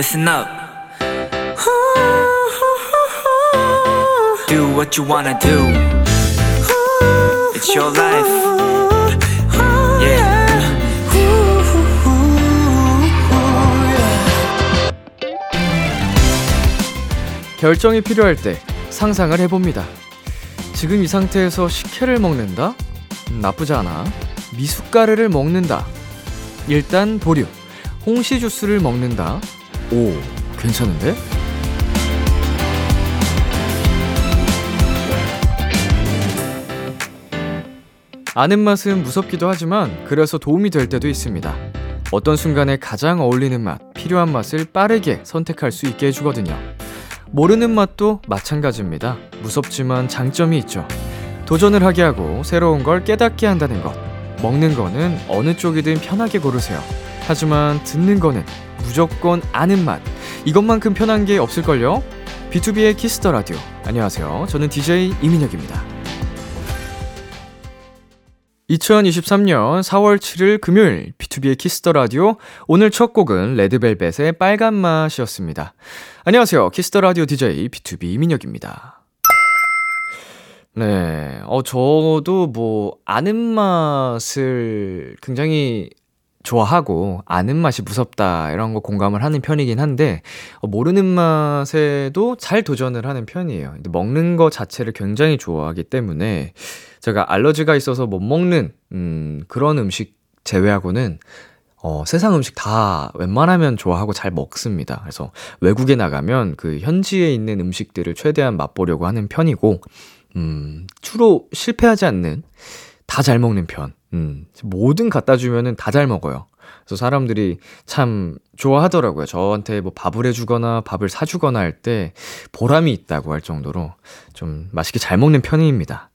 listen up. Do what you wanna do. It's your life. Yeah. 결정이 필요할 때 상상을 해봅니다. 지금 이 상태에서 식혜를 먹는다? 음, 나쁘지 않아. 미숫가루를 먹는다. 일단 보류. 홍시 주스를 먹는다. 오, 괜찮은데? 아는 맛은 무섭기도 하지만 그래서 도움이 될 때도 있습니다. 어떤 순간에 가장 어울리는 맛, 필요한 맛을 빠르게 선택할 수 있게 해주거든요. 모르는 맛도 마찬가지입니다. 무섭지만 장점이 있죠. 도전을 하게 하고 새로운 걸 깨닫게 한다는 것. 먹는 거는 어느 쪽이든 편하게 고르세요. 하지만 듣는 거는 무조건 아는 맛. 이것만큼 편한 게 없을걸요? BTOB의 키스 더 라디오. 안녕하세요. 저는 DJ 이민혁입니다. 2023년 4월 7일 금요일 BTOB의 키스 더 라디오 오늘 첫 곡은 레드벨벳의 빨간 맛이었습니다. 안녕하세요. 키스 더 라디오 DJ BTOB 이민혁입니다. 네. 어 저도 뭐 아는 맛을 굉장히 좋아하고 아는 맛이 무섭다 이런 거 공감을 하는 편이긴 한데 어, 모르는 맛에도 잘 도전을 하는 편이에요. 먹는 거 자체를 굉장히 좋아하기 때문에 제가 알러지가 있어서 못 먹는 음 그런 음식 제외하고는 어, 세상 음식 다 웬만하면 좋아하고 잘 먹습니다. 그래서 외국에 나가면 그 현지에 있는 음식들을 최대한 맛보려고 하는 편이고, 음, 주로 실패하지 않는 다 잘 먹는 편. 음, 뭐든 갖다 주면은 다 잘 먹어요. 그래서 사람들이 참 좋아하더라고요. 저한테 뭐 밥을 해주거나 밥을 사주거나 할 때 보람이 있다고 할 정도로 좀 맛있게 잘 먹는 편입니다.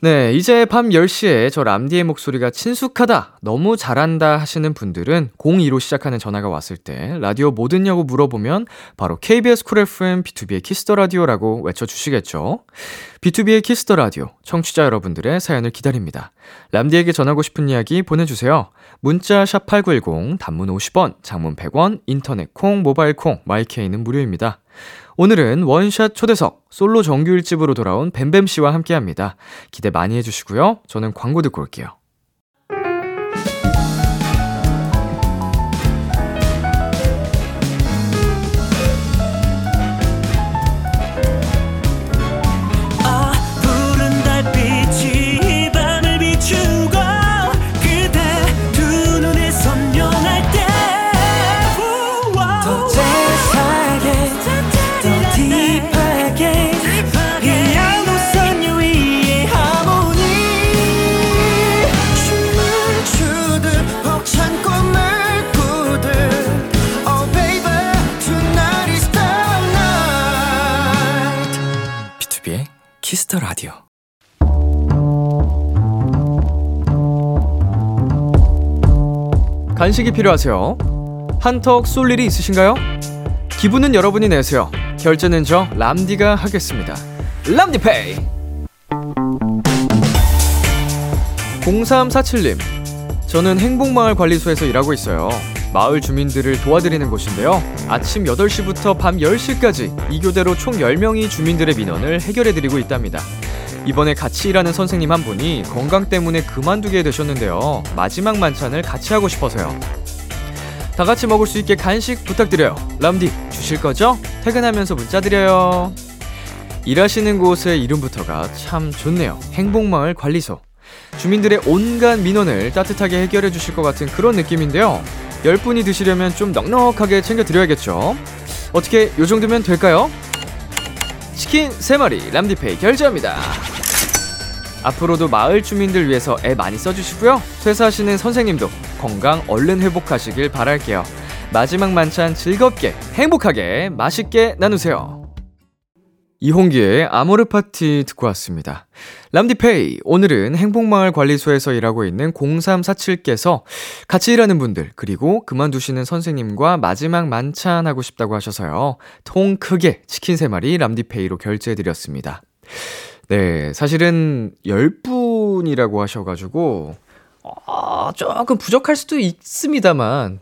네, 이제 밤 10시에 저 람디의 목소리가 친숙하다, 너무 잘한다 하시는 분들은 02로 시작하는 전화가 왔을 때 라디오 뭐 듣냐고 물어보면 바로 KBS 쿨 FM BTOB의 키스 더 라디오라고 외쳐주시겠죠. BTOB의 키스 더 라디오, 청취자 여러분들의 사연을 기다립니다. 람디에게 전하고 싶은 이야기 보내주세요. 문자 샵8910, 단문 50원, 장문 100원, 인터넷 콩, 모바일 콩, 마이케이는 무료입니다. 오늘은 원샷 초대석 솔로 정규 1집으로 돌아온 뱀뱀 씨와 함께 합니다. 기대 많이 해주시고요. 저는 광고 듣고 올게요. Kiss the Radio. 간식이 필요하세요? 한턱 쏠 일이 있으신가요? 기분은 여러분이 내세요. 결제는 저 람디가 하겠습니다. 람디페이. 0347님. 저는 행복마을 관리소에서 일하고 있어요. 마을 주민들을 도와드리는 곳인데요. 아침 8시부터 밤 10시까지 2교대로 총 10명이 주민들의 민원을 해결해드리고 있답니다. 이번에 같이 일하는 선생님 한 분이 건강 때문에 그만두게 되셨는데요. 마지막 만찬을 같이 하고 싶어서요. 다 같이 먹을 수 있게 간식 부탁드려요. 람디, 주실 거죠? 퇴근하면서 문자 드려요. 일하시는 곳의 이름부터가 참 좋네요. 행복마을 관리소. 주민들의 온갖 민원을 따뜻하게 해결해 주실 것 같은 그런 느낌인데요. 10분이 드시려면 좀 넉넉하게 챙겨드려야겠죠. 어떻게 요 정도면 될까요? 치킨 3마리 람디페이 결제합니다. 앞으로도 마을 주민들 위해서 애 많이 써주시고요. 퇴사하시는 선생님도 건강 얼른 회복하시길 바랄게요. 마지막 만찬 즐겁게, 행복하게, 맛있게 나누세요. 이홍기의 아모르 파티 듣고 왔습니다. 람디페이, 오늘은 행복마을 관리소에서 일하고 있는 0347께서 같이 일하는 분들, 그리고 그만두시는 선생님과 마지막 만찬 하고 싶다고 하셔서요. 통 크게 치킨 3마리 람디페이로 결제해드렸습니다. 네, 사실은 10분이라고 하셔가지고, 어, 조금 부족할 수도 있습니다만,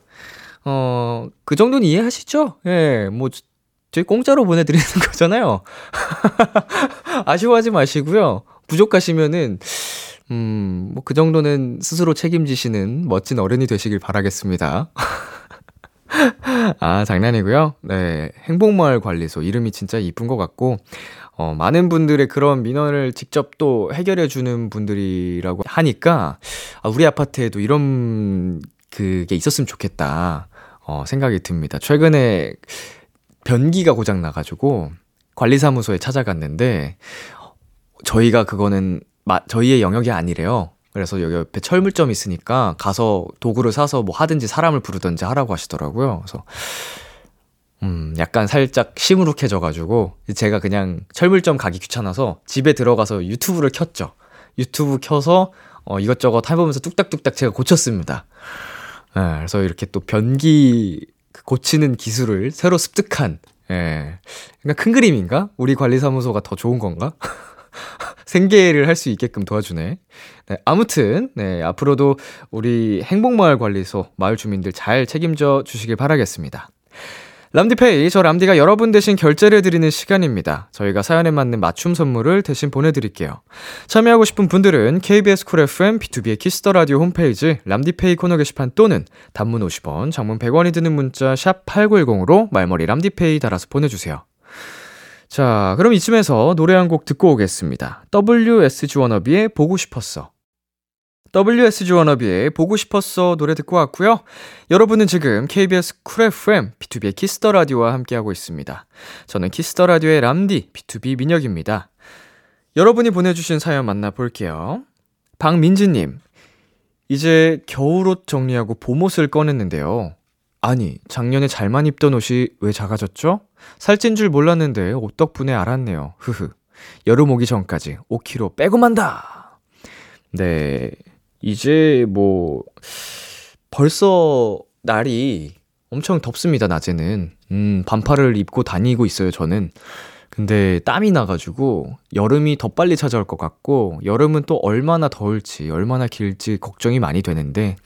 어, 그 정도는 이해하시죠? 예, 뭐, 저희 공짜로 보내드리는 거잖아요. 아쉬워하지 마시고요. 부족하시면은, 음, 뭐, 그 정도는 스스로 책임지시는 멋진 어른이 되시길 바라겠습니다. 아, 장난이고요. 네. 행복마을 관리소. 이름이 진짜 이쁜 것 같고, 어, 많은 분들의 그런 민원을 직접 또 해결해 주는 분들이라고 하니까, 아, 우리 아파트에도 이런, 그게 있었으면 좋겠다. 어, 생각이 듭니다. 최근에 변기가 고장 나가지고 관리사무소에 찾아갔는데, 저희가 그거는, 마, 저희의 영역이 아니래요. 그래서 여기 옆에 철물점 있으니까 가서 도구를 사서 뭐 하든지 사람을 부르든지 하라고 하시더라고요. 그래서 음, 약간 살짝 시무룩해져가지고 제가 그냥 철물점 가기 귀찮아서 집에 들어가서 유튜브를 켰죠. 유튜브 켜서 어, 이것저것 해보면서 뚝딱뚝딱 제가 고쳤습니다. 예, 그래서 이렇게 또 변기 그 고치는 기술을 새로 습득한 예. 그러니까 큰 그림인가? 우리 관리사무소가 더 좋은 건가? 생계를 할 수 있게끔 도와주네. 네, 아무튼, 네, 앞으로도 우리 행복마을 관리소, 마을 주민들 잘 책임져 주시길 바라겠습니다. 람디페이, 저 람디가 여러분 대신 결제를 드리는 시간입니다. 저희가 사연에 맞는 맞춤 선물을 대신 보내드릴게요. 참여하고 싶은 분들은 KBS 쿨 FM, B2B의 키스터 라디오 홈페이지, 람디페이 코너 게시판 또는 단문 50원, 장문 100원이 드는 문자 샵 8910으로 말머리 람디페이 달아서 보내주세요. 자, 그럼 이쯤에서 노래 한 곡 듣고 오겠습니다. WSG 워너비의 보고 싶었어. WSG 워너비의 보고 싶었어 노래 듣고 왔고요. 여러분은 지금 KBS 쿨 FM B2B의 키스터 라디오와 함께하고 있습니다. 저는 Kiss the Radio의 람디 BTOB 민혁입니다. 여러분이 보내주신 사연 만나볼게요. 박민지님, 이제 겨울옷 정리하고 봄옷을 꺼냈는데요. 아니, 작년에 잘만 입던 옷이 왜 작아졌죠? 살찐 줄 몰랐는데 옷 덕분에 알았네요. 흐흐. 여름 오기 전까지 5kg 빼고 만다! 네. 이제 뭐, 벌써 날이 엄청 덥습니다, 낮에는. 음, 반팔을 입고 다니고 있어요, 저는. 근데 땀이 나가지고 여름이 더 빨리 찾아올 것 같고, 여름은 또 얼마나 더울지, 얼마나 길지 걱정이 많이 되는데,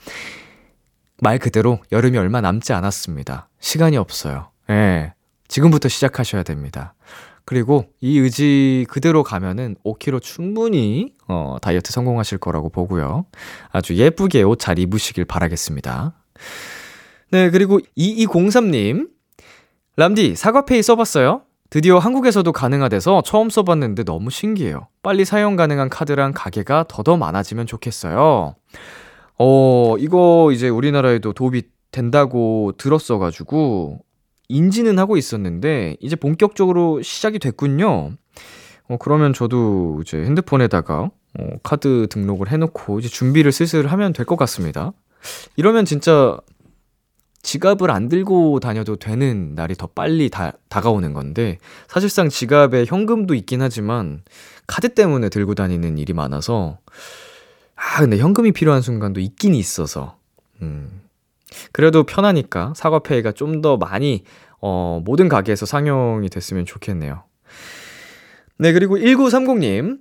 말 그대로 여름이 얼마 남지 않았습니다. 시간이 없어요. 예. 지금부터 시작하셔야 됩니다. 그리고 이 의지 그대로 가면은 5kg 충분히 어, 다이어트 성공하실 거라고 보고요. 아주 예쁘게 옷 잘 입으시길 바라겠습니다. 네, 그리고 2203님. 람디, 사과페이 써봤어요? 드디어 한국에서도 가능하대서 처음 써봤는데 너무 신기해요. 빨리 사용 가능한 카드랑 가게가 더더 많아지면 좋겠어요. 어, 이거 이제 우리나라에도 도움이 된다고 들었어가지고, 인지는 하고 있었는데, 이제 본격적으로 시작이 됐군요. 어, 그러면 저도 이제 핸드폰에다가, 어, 카드 등록을 해놓고, 이제 준비를 슬슬 하면 될 것 같습니다. 이러면 진짜, 지갑을 안 들고 다녀도 되는 날이 더 빨리 다, 다가오는 건데, 사실상 지갑에 현금도 있긴 하지만, 카드 때문에 들고 다니는 일이 많아서, 아, 근데 현금이 필요한 순간도 있긴 있어서, 음. 그래도 편하니까 사과페이가 좀 더 많이, 어, 모든 가게에서 상용이 됐으면 좋겠네요. 네, 그리고 1930님.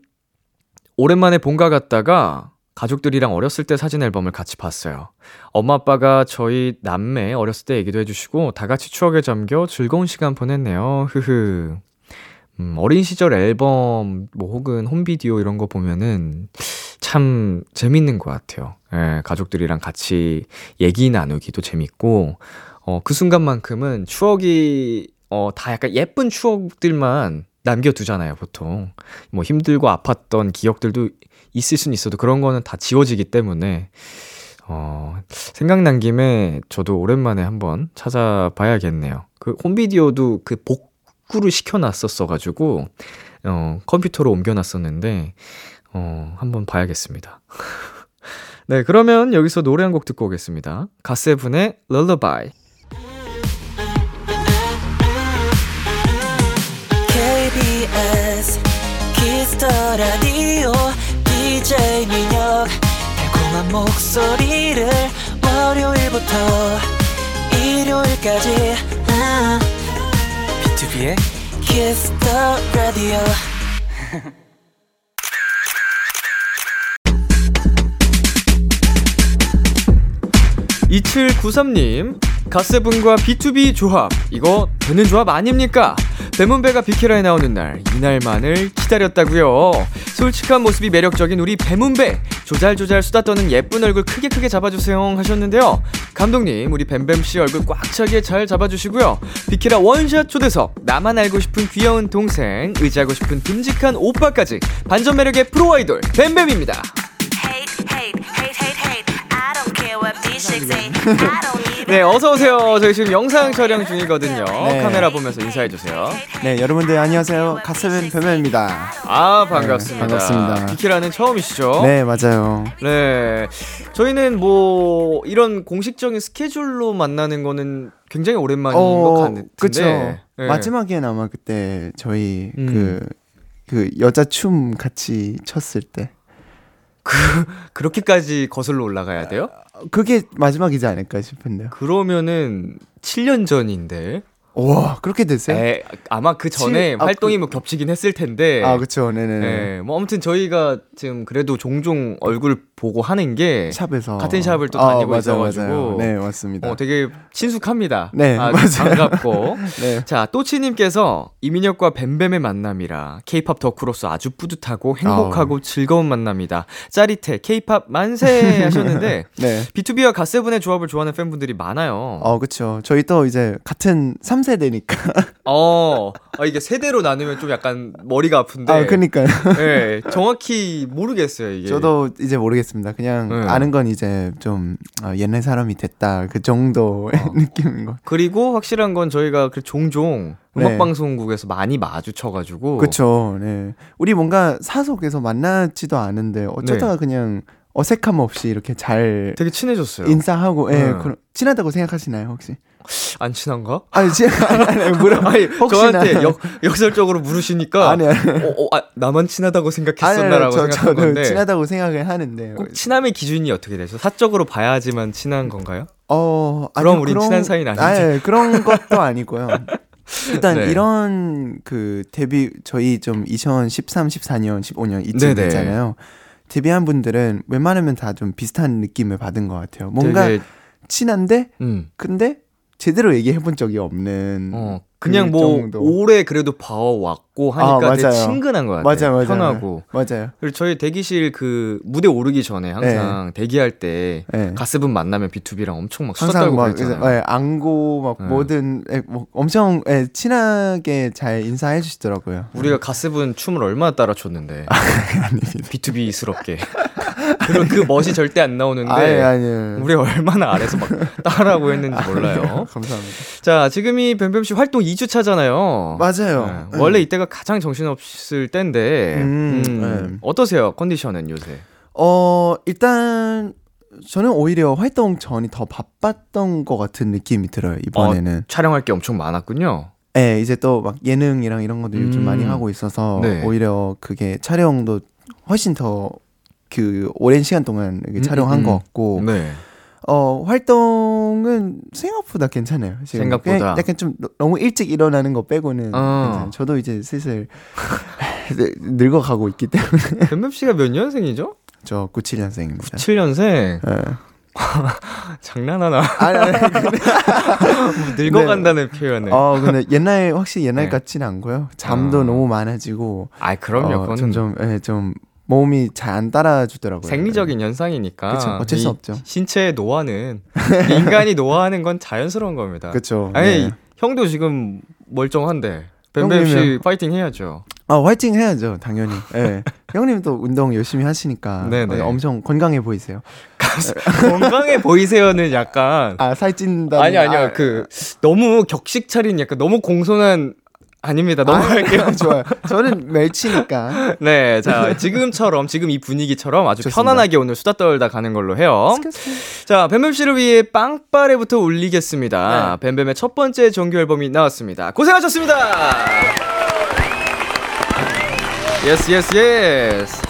오랜만에 본가 갔다가 가족들이랑 어렸을 때 사진 앨범을 같이 봤어요. 엄마 아빠가 저희 남매 어렸을 때 얘기도 해주시고 다 같이 추억에 잠겨 즐거운 시간 보냈네요. 흐흐. 음, 어린 시절 앨범 뭐 혹은 홈비디오 이런 거 보면은 참 재밌는 것 같아요. 예, 가족들이랑 같이 얘기 나누기도 재밌고, 어, 그 순간만큼은 추억이, 어, 다 약간 예쁜 추억들만 남겨두잖아요, 보통. 뭐 힘들고 아팠던 기억들도 있을 수는 있어도 그런 거는 다 지워지기 때문에, 어, 생각난 김에 저도 오랜만에 한번 찾아봐야겠네요. 그 홈비디오도 그 복구를 시켜놨었어가지고, 어, 컴퓨터로 옮겨놨었는데, 어, 한번 봐야겠습니다. 네, 그러면 여기서 노래 한 곡 듣고 오겠습니다. 가세븐의 Lullaby. KBS Kiss the Radio DJ 민혁 달콤한 목소리를 월요일부터 일요일까지 아, B2B의 키스터 라디오 2793님, GOT7과 BTOB 조합 이거 되는 조합 아닙니까? 뱀뱀이가 비키라에 나오는 날 이날만을 기다렸다고요. 솔직한 모습이 매력적인 우리 배문배 조잘조잘 수다 떠는 예쁜 얼굴 크게 크게 잡아주세요 하셨는데요. 감독님 우리 뱀뱀씨 얼굴 꽉 차게 잘 잡아주시고요. 비키라 원샷 초대석 나만 알고 싶은 귀여운 동생 의지하고 싶은 듬직한 오빠까지 반전 매력의 프로 아이돌 뱀뱀입니다. 네 어서 오세요. 저희 지금 영상 촬영 중이거든요. 네. 카메라 보면서 인사해 주세요. 네, 여러분들 안녕하세요. 가스벤 변명입니다. 아 반갑습니다. 네, 반갑습니다. 비키라는 처음이시죠? 네, 맞아요. 네. 저희는 뭐 이런 공식적인 스케줄로 만나는 거는 굉장히 오랜만인 것 같은데. 어, 그쵸. 네. 마지막엔 아마 그때 저희 음. 그, 그 여자 춤 같이 췄을 때. 그렇게까지 거슬러 올라가야 돼요? 그게 마지막이지 않을까 싶은데요. 그러면은 7년 전인데. 와, 그렇게 됐어요? 에, 아마 그 전에 칠- 아, 활동이 그- 뭐 겹치긴 했을 텐데. 아, 그쵸. 네네네. 네. 뭐 아무튼 저희가 지금 그래도 종종 얼굴 보고 하는 게 샵에서. 같은 샵을 또 아, 다니고 맞아요, 있어가지고. 맞아요. 네, 맞습니다. 어, 되게 친숙합니다. 네, 아, 맞아요. 반갑고. 네. 자, 또치님께서 이민혁과 뱀뱀의 만남이라 케이팝 덕후로서 아주 뿌듯하고 행복하고 즐거운 만남이다. 짜릿해, 케이팝 만세 하셨는데, 네. B2B와 갓세븐의 조합을 좋아하는 팬분들이 많아요. 어, 그쵸. 저희 또 이제 같은 3세 대니까. 어, 아, 이게 세대로 나누면 좀 약간 머리가 아픈데. 아, 그니까요. 네, 정확히 모르겠어요, 이게. 저도 이제 모르겠습니다. 그냥 네. 아는 건 이제 좀 어, 옛날 사람이 됐다. 그 정도의 어. 느낌인 거. 그리고 확실한 건 저희가 그 종종 네. 음악방송국에서 많이 마주쳐가지고. 그쵸. 네. 우리 뭔가 사석에서 만나지도 않은데 어쩌다가 네. 그냥 어색함 없이 이렇게 잘 되게 친해졌어요. 인사하고, 예, 네. 그럼 친하다고 생각하시나요, 혹시? 안 친한가? 아니, 친, 아니, 아니, 물어. 아니. 저한테 역, 역설적으로 물으시니까 아니, 아니. 어, 어, 아, 나만 친하다고 아니, 생각했었나라고 아니, 저, 생각한 저도 건데 친하다고 생각을 하는데. 꼭 친함의 기준이 어떻게 되죠? 사적으로 봐야지만 친한 건가요? 어, 그럼 아니요, 우린 친한 사이는 아니지. 아니, 그런 것도 아니고요. 일단 네. 이런 그 데뷔 저희 좀 2013, 14년, 15년 이쯤 네네. 됐잖아요. 데뷔한 분들은 웬만하면 다 좀 비슷한 느낌을 받은 것 같아요. 뭔가 되게, 친한데 음, 근데 제대로 얘기해 본 적이 없는 어, 그냥 그 뭐 정도. 오래 그래도 봐왔고 하니까 아, 되게. 친근한 것 같아요. 맞아요, 맞아요. 편하고. 맞아요. 그리고 저희 대기실 그 무대 오르기 전에 항상 대기할 때 네. 가스분 만나면 B2B랑 엄청 막 수다 떨고 막 그랬잖아요. 예, 안고 막 네. 뭐든 예, 뭐 엄청 예, 친하게 잘 인사해 주시더라고요. 우리가 가스분 춤을 얼마나 따라췄는데 아. B2B스럽게 그리고 그 멋이 절대 안 나오는데 아니 아니. 우리 얼마나 아래서 막 따라하고 했는지 몰라요. 감사합니다. 자, 지금이 뱀뱀 씨 활동 2주 차잖아요. 맞아요. 네, 원래 이때가 가장 정신 없을 때인데 음, 음, 네. 어떠세요? 컨디션은 요새? 어, 일단 저는 오히려 활동 전이 더 바빴던 것 같은 느낌이 들어요. 이번에는. 촬영할 게 엄청 많았군요. 예, 이제 또 막 예능이랑 이런 것도 요즘 음. 많이 하고 있어서 네. 오히려 그게 촬영도 훨씬 더 그 오랜 시간 동안 음, 촬영한 음, 것 음. 같고 네. 어 활동은 생각보다 괜찮아요. 지금 생각보다. 약간 좀 너- 너무 일찍 일어나는 거 빼고는 어. 저도 이제 슬슬 늙어가고 있기 때문에 뱀뱀 씨가 몇 년생이죠? 저 97년생입니다. 7년생. 예. 장난하나? 아니, 아니, 늙어간다는 표현을. 어 근데 옛날 확실히 옛날 네. 같지는 않고요. 잠도 어. 너무 많아지고 아, 그럼요. 어, 그건 좀, 좀, 예, 좀 몸이 잘 안 따라주더라고요. 생리적인 현상이니까. 그쵸, 어쩔 수이 없죠. 신체의 노화는 인간이 노화하는 건 자연스러운 겁니다. 그렇죠. 아니 형도 지금 멀쩡한데 뱀뱀 씨? 파이팅 해야죠. 아 화이팅 해야죠, 당연히. 예. 형님도 운동 열심히 하시니까 네네. 어, 엄청 건강해 보이세요. 건강해 보이세요는 약간 아 살찐다. 아니 아니요 그 너무 격식 차린 약간 너무 공손한 아닙니다. 넘어갈게요. 좋아요. 저는 멸치니까. 네, 자 지금처럼 지금 이 분위기처럼 아주 좋습니다. 편안하게 오늘 수다 떨다 가는 걸로 해요. 자, 뱀뱀 씨를 위해 빵빠레부터 울리겠습니다. 네. 뱀뱀의 첫 번째 정규 앨범이 나왔습니다. 고생하셨습니다. yes yes yes.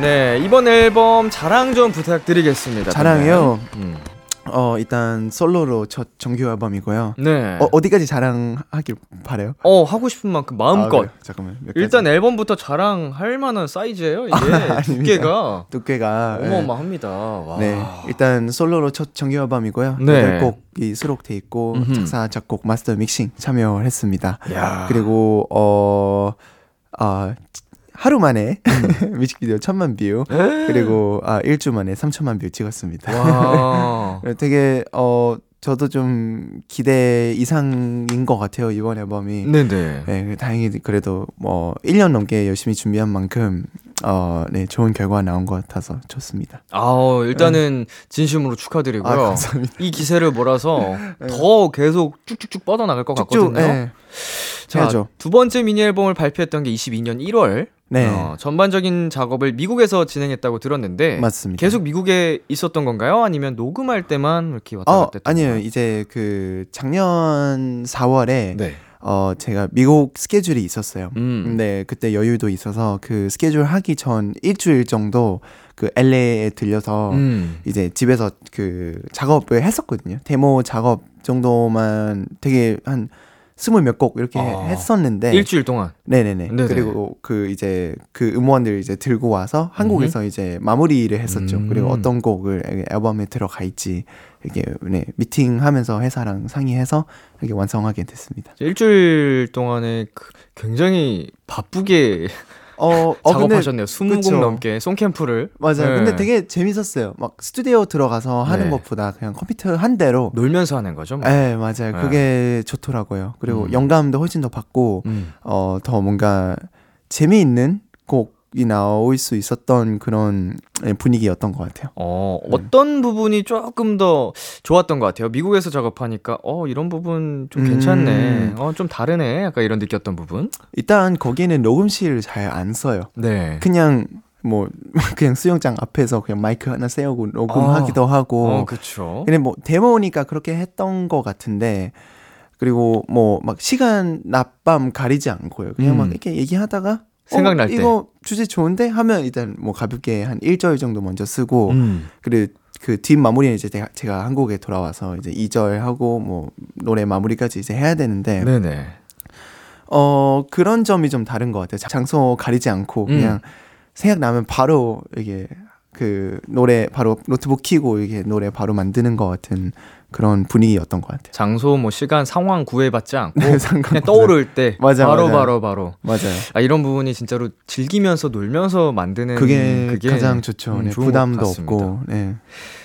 네, 이번 앨범 자랑 좀 부탁드리겠습니다. 자랑이요? 음. 어 일단 솔로로 첫 정규 앨범이고요. 네. 어, 어디까지 자랑하길 바래요? 어, 하고 싶은 만큼 마음껏. 아? 잠깐만. 일단 앨범부터 자랑할 만한 사이즈예요. 이게 두께가 두께가 네. 어마어마합니다. 와. 네, 일단 솔로로 첫 정규 앨범이고요. 네. 곡이 수록돼 있고 음흠. 작사, 작곡, 마스터 믹싱 참여했습니다. 야. 그리고 어, 아 하루 만에 뮤직비디오 천만 뷰 그리고 아 일주 만에 3천만 뷰 찍었습니다. 와. 되게 어 저도 좀 기대 이상인 것 같아요 이번 앨범이. 네네. 네, 다행히 그래도 뭐 1년 넘게 열심히 준비한 만큼 어, 네, 좋은 결과 나온 것 같아서 좋습니다. 아, 일단은 진심으로 축하드리고요. 아, 감사합니다. 이 기세를 몰아서 더 계속 쭉쭉쭉 뻗어나갈 것 쭉쭉 같거든요. 네, 자, 해야죠. 두 번째 미니 앨범을 발표했던 게 22년 1월. 네. 어, 전반적인 작업을 미국에서 진행했다고 들었는데 맞습니다. 계속 미국에 있었던 건가요? 아니면 녹음할 때만 이렇게 왔다 어, 갔다 했던 아니에요. 건가요? 이제 그 작년 4월에 네. 어 제가 미국 스케줄이 있었어요. 음. 근데 그때 여유도 있어서 그 스케줄 하기 전 일주일 정도 그 LA에 들려서 음. 이제 집에서 그 작업을 했었거든요. 데모 작업 정도만 되게 한 스물 몇 곡 이렇게 아. 했었는데 일주일 동안. 네네네. 네네. 그리고 그 이제 그 음원들 이제 들고 와서 한국에서 이제 마무리를 했었죠. 음. 그리고 어떤 곡을 앨범에 들어가 있지 이게 네, 미팅하면서 회사랑 상의해서 이렇게 완성하게 됐습니다. 일주일 동안에 그 굉장히 바쁘게 어, 어 작업하셨네요. 20곡 그쵸. 넘게 송캠프를. 맞아요. 네. 근데 되게 재밌었어요. 막 스튜디오 들어가서 하는 네. 것보다 그냥 컴퓨터 한 대로 놀면서 하는 거죠. 뭐. 네, 맞아요. 그게 좋더라고요. 그리고 음. 영감도 훨씬 더 받고 음. 어, 더 뭔가 재미있는 곡 이 나올 수 있었던 그런 예, 분위기였던 것 같아요. 어, 어떤 부분이 조금 더 좋았던 것 같아요. 미국에서 작업하니까, 어, 이런 부분 좀 괜찮네. 음. 어, 좀 다르네. 약간 이런 느꼈던 부분. 일단 거기는 녹음실을 잘안 써요. 네. 그냥 뭐 그냥 수영장 앞에서 그냥 마이크 하나 세우고 녹음하기도 하고 어, 그쵸. 근데 뭐 데모니까 그렇게 했던 것 같은데 그리고 뭐 막 시간 낮밤 가리지 않고요. 그냥 음. 막 이렇게 얘기하다가 생각날 어, 때. 이거 주제 좋은데 하면 일단 뭐 가볍게 한 1절 정도 먼저 쓰고 음. 그리고 그 뒷 마무리는 이제 제가, 제가 한국에 돌아와서 이제 2절 하고 뭐 노래 마무리까지 이제 해야 되는데 네네. 어 그런 점이 좀 다른 것 같아요. 장소 가리지 않고 음. 그냥 생각나면 바로 이게 그 노래 바로 노트북 키고 이게 노래 바로 만드는 것 같은 그런 분위기였던 것 같아요. 장소, 뭐, 시간, 상황 구애받지 않고, 네, 그냥 떠오를 때, 맞아, 바로, 맞아. 바로, 바로. 맞아요. 아, 이런 부분이 진짜로 즐기면서 놀면서 만드는 그게, 가장 좋죠. 음, 네, 부담도. 없고. 네.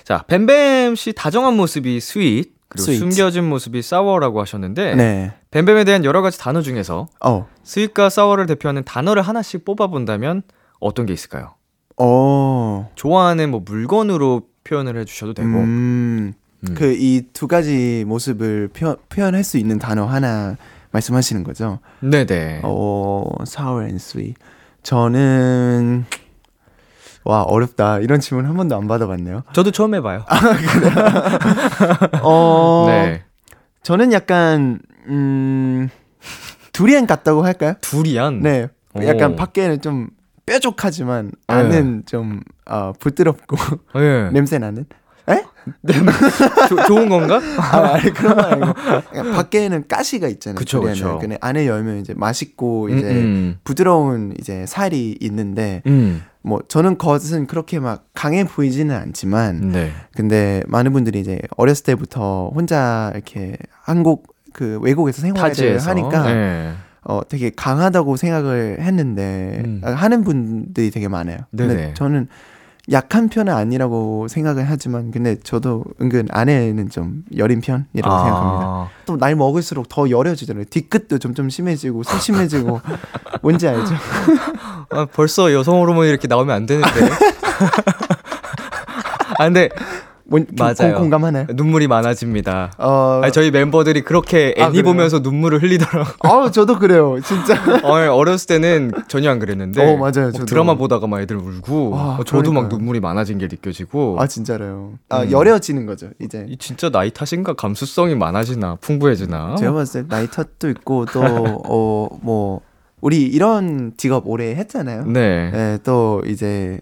자, 뱀뱀 씨 다정한 모습이 스윗, 그리고 스윗. 숨겨진 모습이 sour라고 하셨는데, 네. 뱀뱀에 대한 여러 가지 단어 중에서 어. sweet과 sour를 대표하는 단어를 하나씩 뽑아본다면 어떤 게 있을까요? 어. 좋아하는 뭐 물건으로 표현을 해주셔도 되고. 음. 음. 그이 두 가지 모습을 표, 표현할 수 있는 단어 하나 말씀하시는 거죠? 네네. 어, sour and sweet. 저는 와 어렵다 이런 질문 한 번도 안 받아봤네요. 저도 처음 해봐요. 어, 네. 저는 약간 음 두리안 같다고 할까요? 두리안. 네, 약간 오. 밖에는 좀 뾰족하지만 안은 좀 어, 부드럽고 네. 냄새 나는. 에? 조- 좋은 건가? 아, 아니 그런 건 아니고 그냥 밖에는 가시가 있잖아요. 그쵸. 그쵸. 근데 안에 열면 이제 맛있고 음, 이제 음. 부드러운 이제 살이 있는데 음. 뭐 저는 겉은 그렇게 막 강해 보이지는 않지만 네. 근데 많은 분들이 이제 어렸을 때부터 혼자 이렇게 한국 그 외국에서 생활을 하니까 네. 어 되게 강하다고 생각을 했는데 음. 아, 하는 분들이 되게 많아요. 근데 네네. 저는 약한 편은 아니라고 생각을 하지만 근데 저도 은근 안에는 좀 여린 편이라고 아. 생각합니다. 또 나이 먹을수록 더 여려지잖아요. 뒤끝도 점점 심해지고 소심해지고 뭔지 알죠? 아, 벌써 여성 호르몬이 이렇게 나오면 안 되는데. 아 근데 뭔, 좀 맞아요. 공, 공감하나요? 눈물이 많아집니다. 어, 아니, 저희 멤버들이 그렇게 아, 애니 그래요? 보면서 눈물을 흘리더라고. 아우 저도 그래요, 진짜. 어, 어렸을 때는 전혀 안 그랬는데. 어, 맞아요, 막 저도. 드라마 보다가 막 애들 울고. 아, 어, 저도 막 그러니까요. 눈물이 많아진 게 느껴지고. 아 진짜로요. 아 음. 여려지는 거죠 이제. 이 진짜 나이 탓인가 감수성이 많아지나 풍부해지나. 제가 봤을 때 나이 탓도 있고 또 어 뭐 우리 이런 직업 오래 했잖아요. 네. 네, 또 이제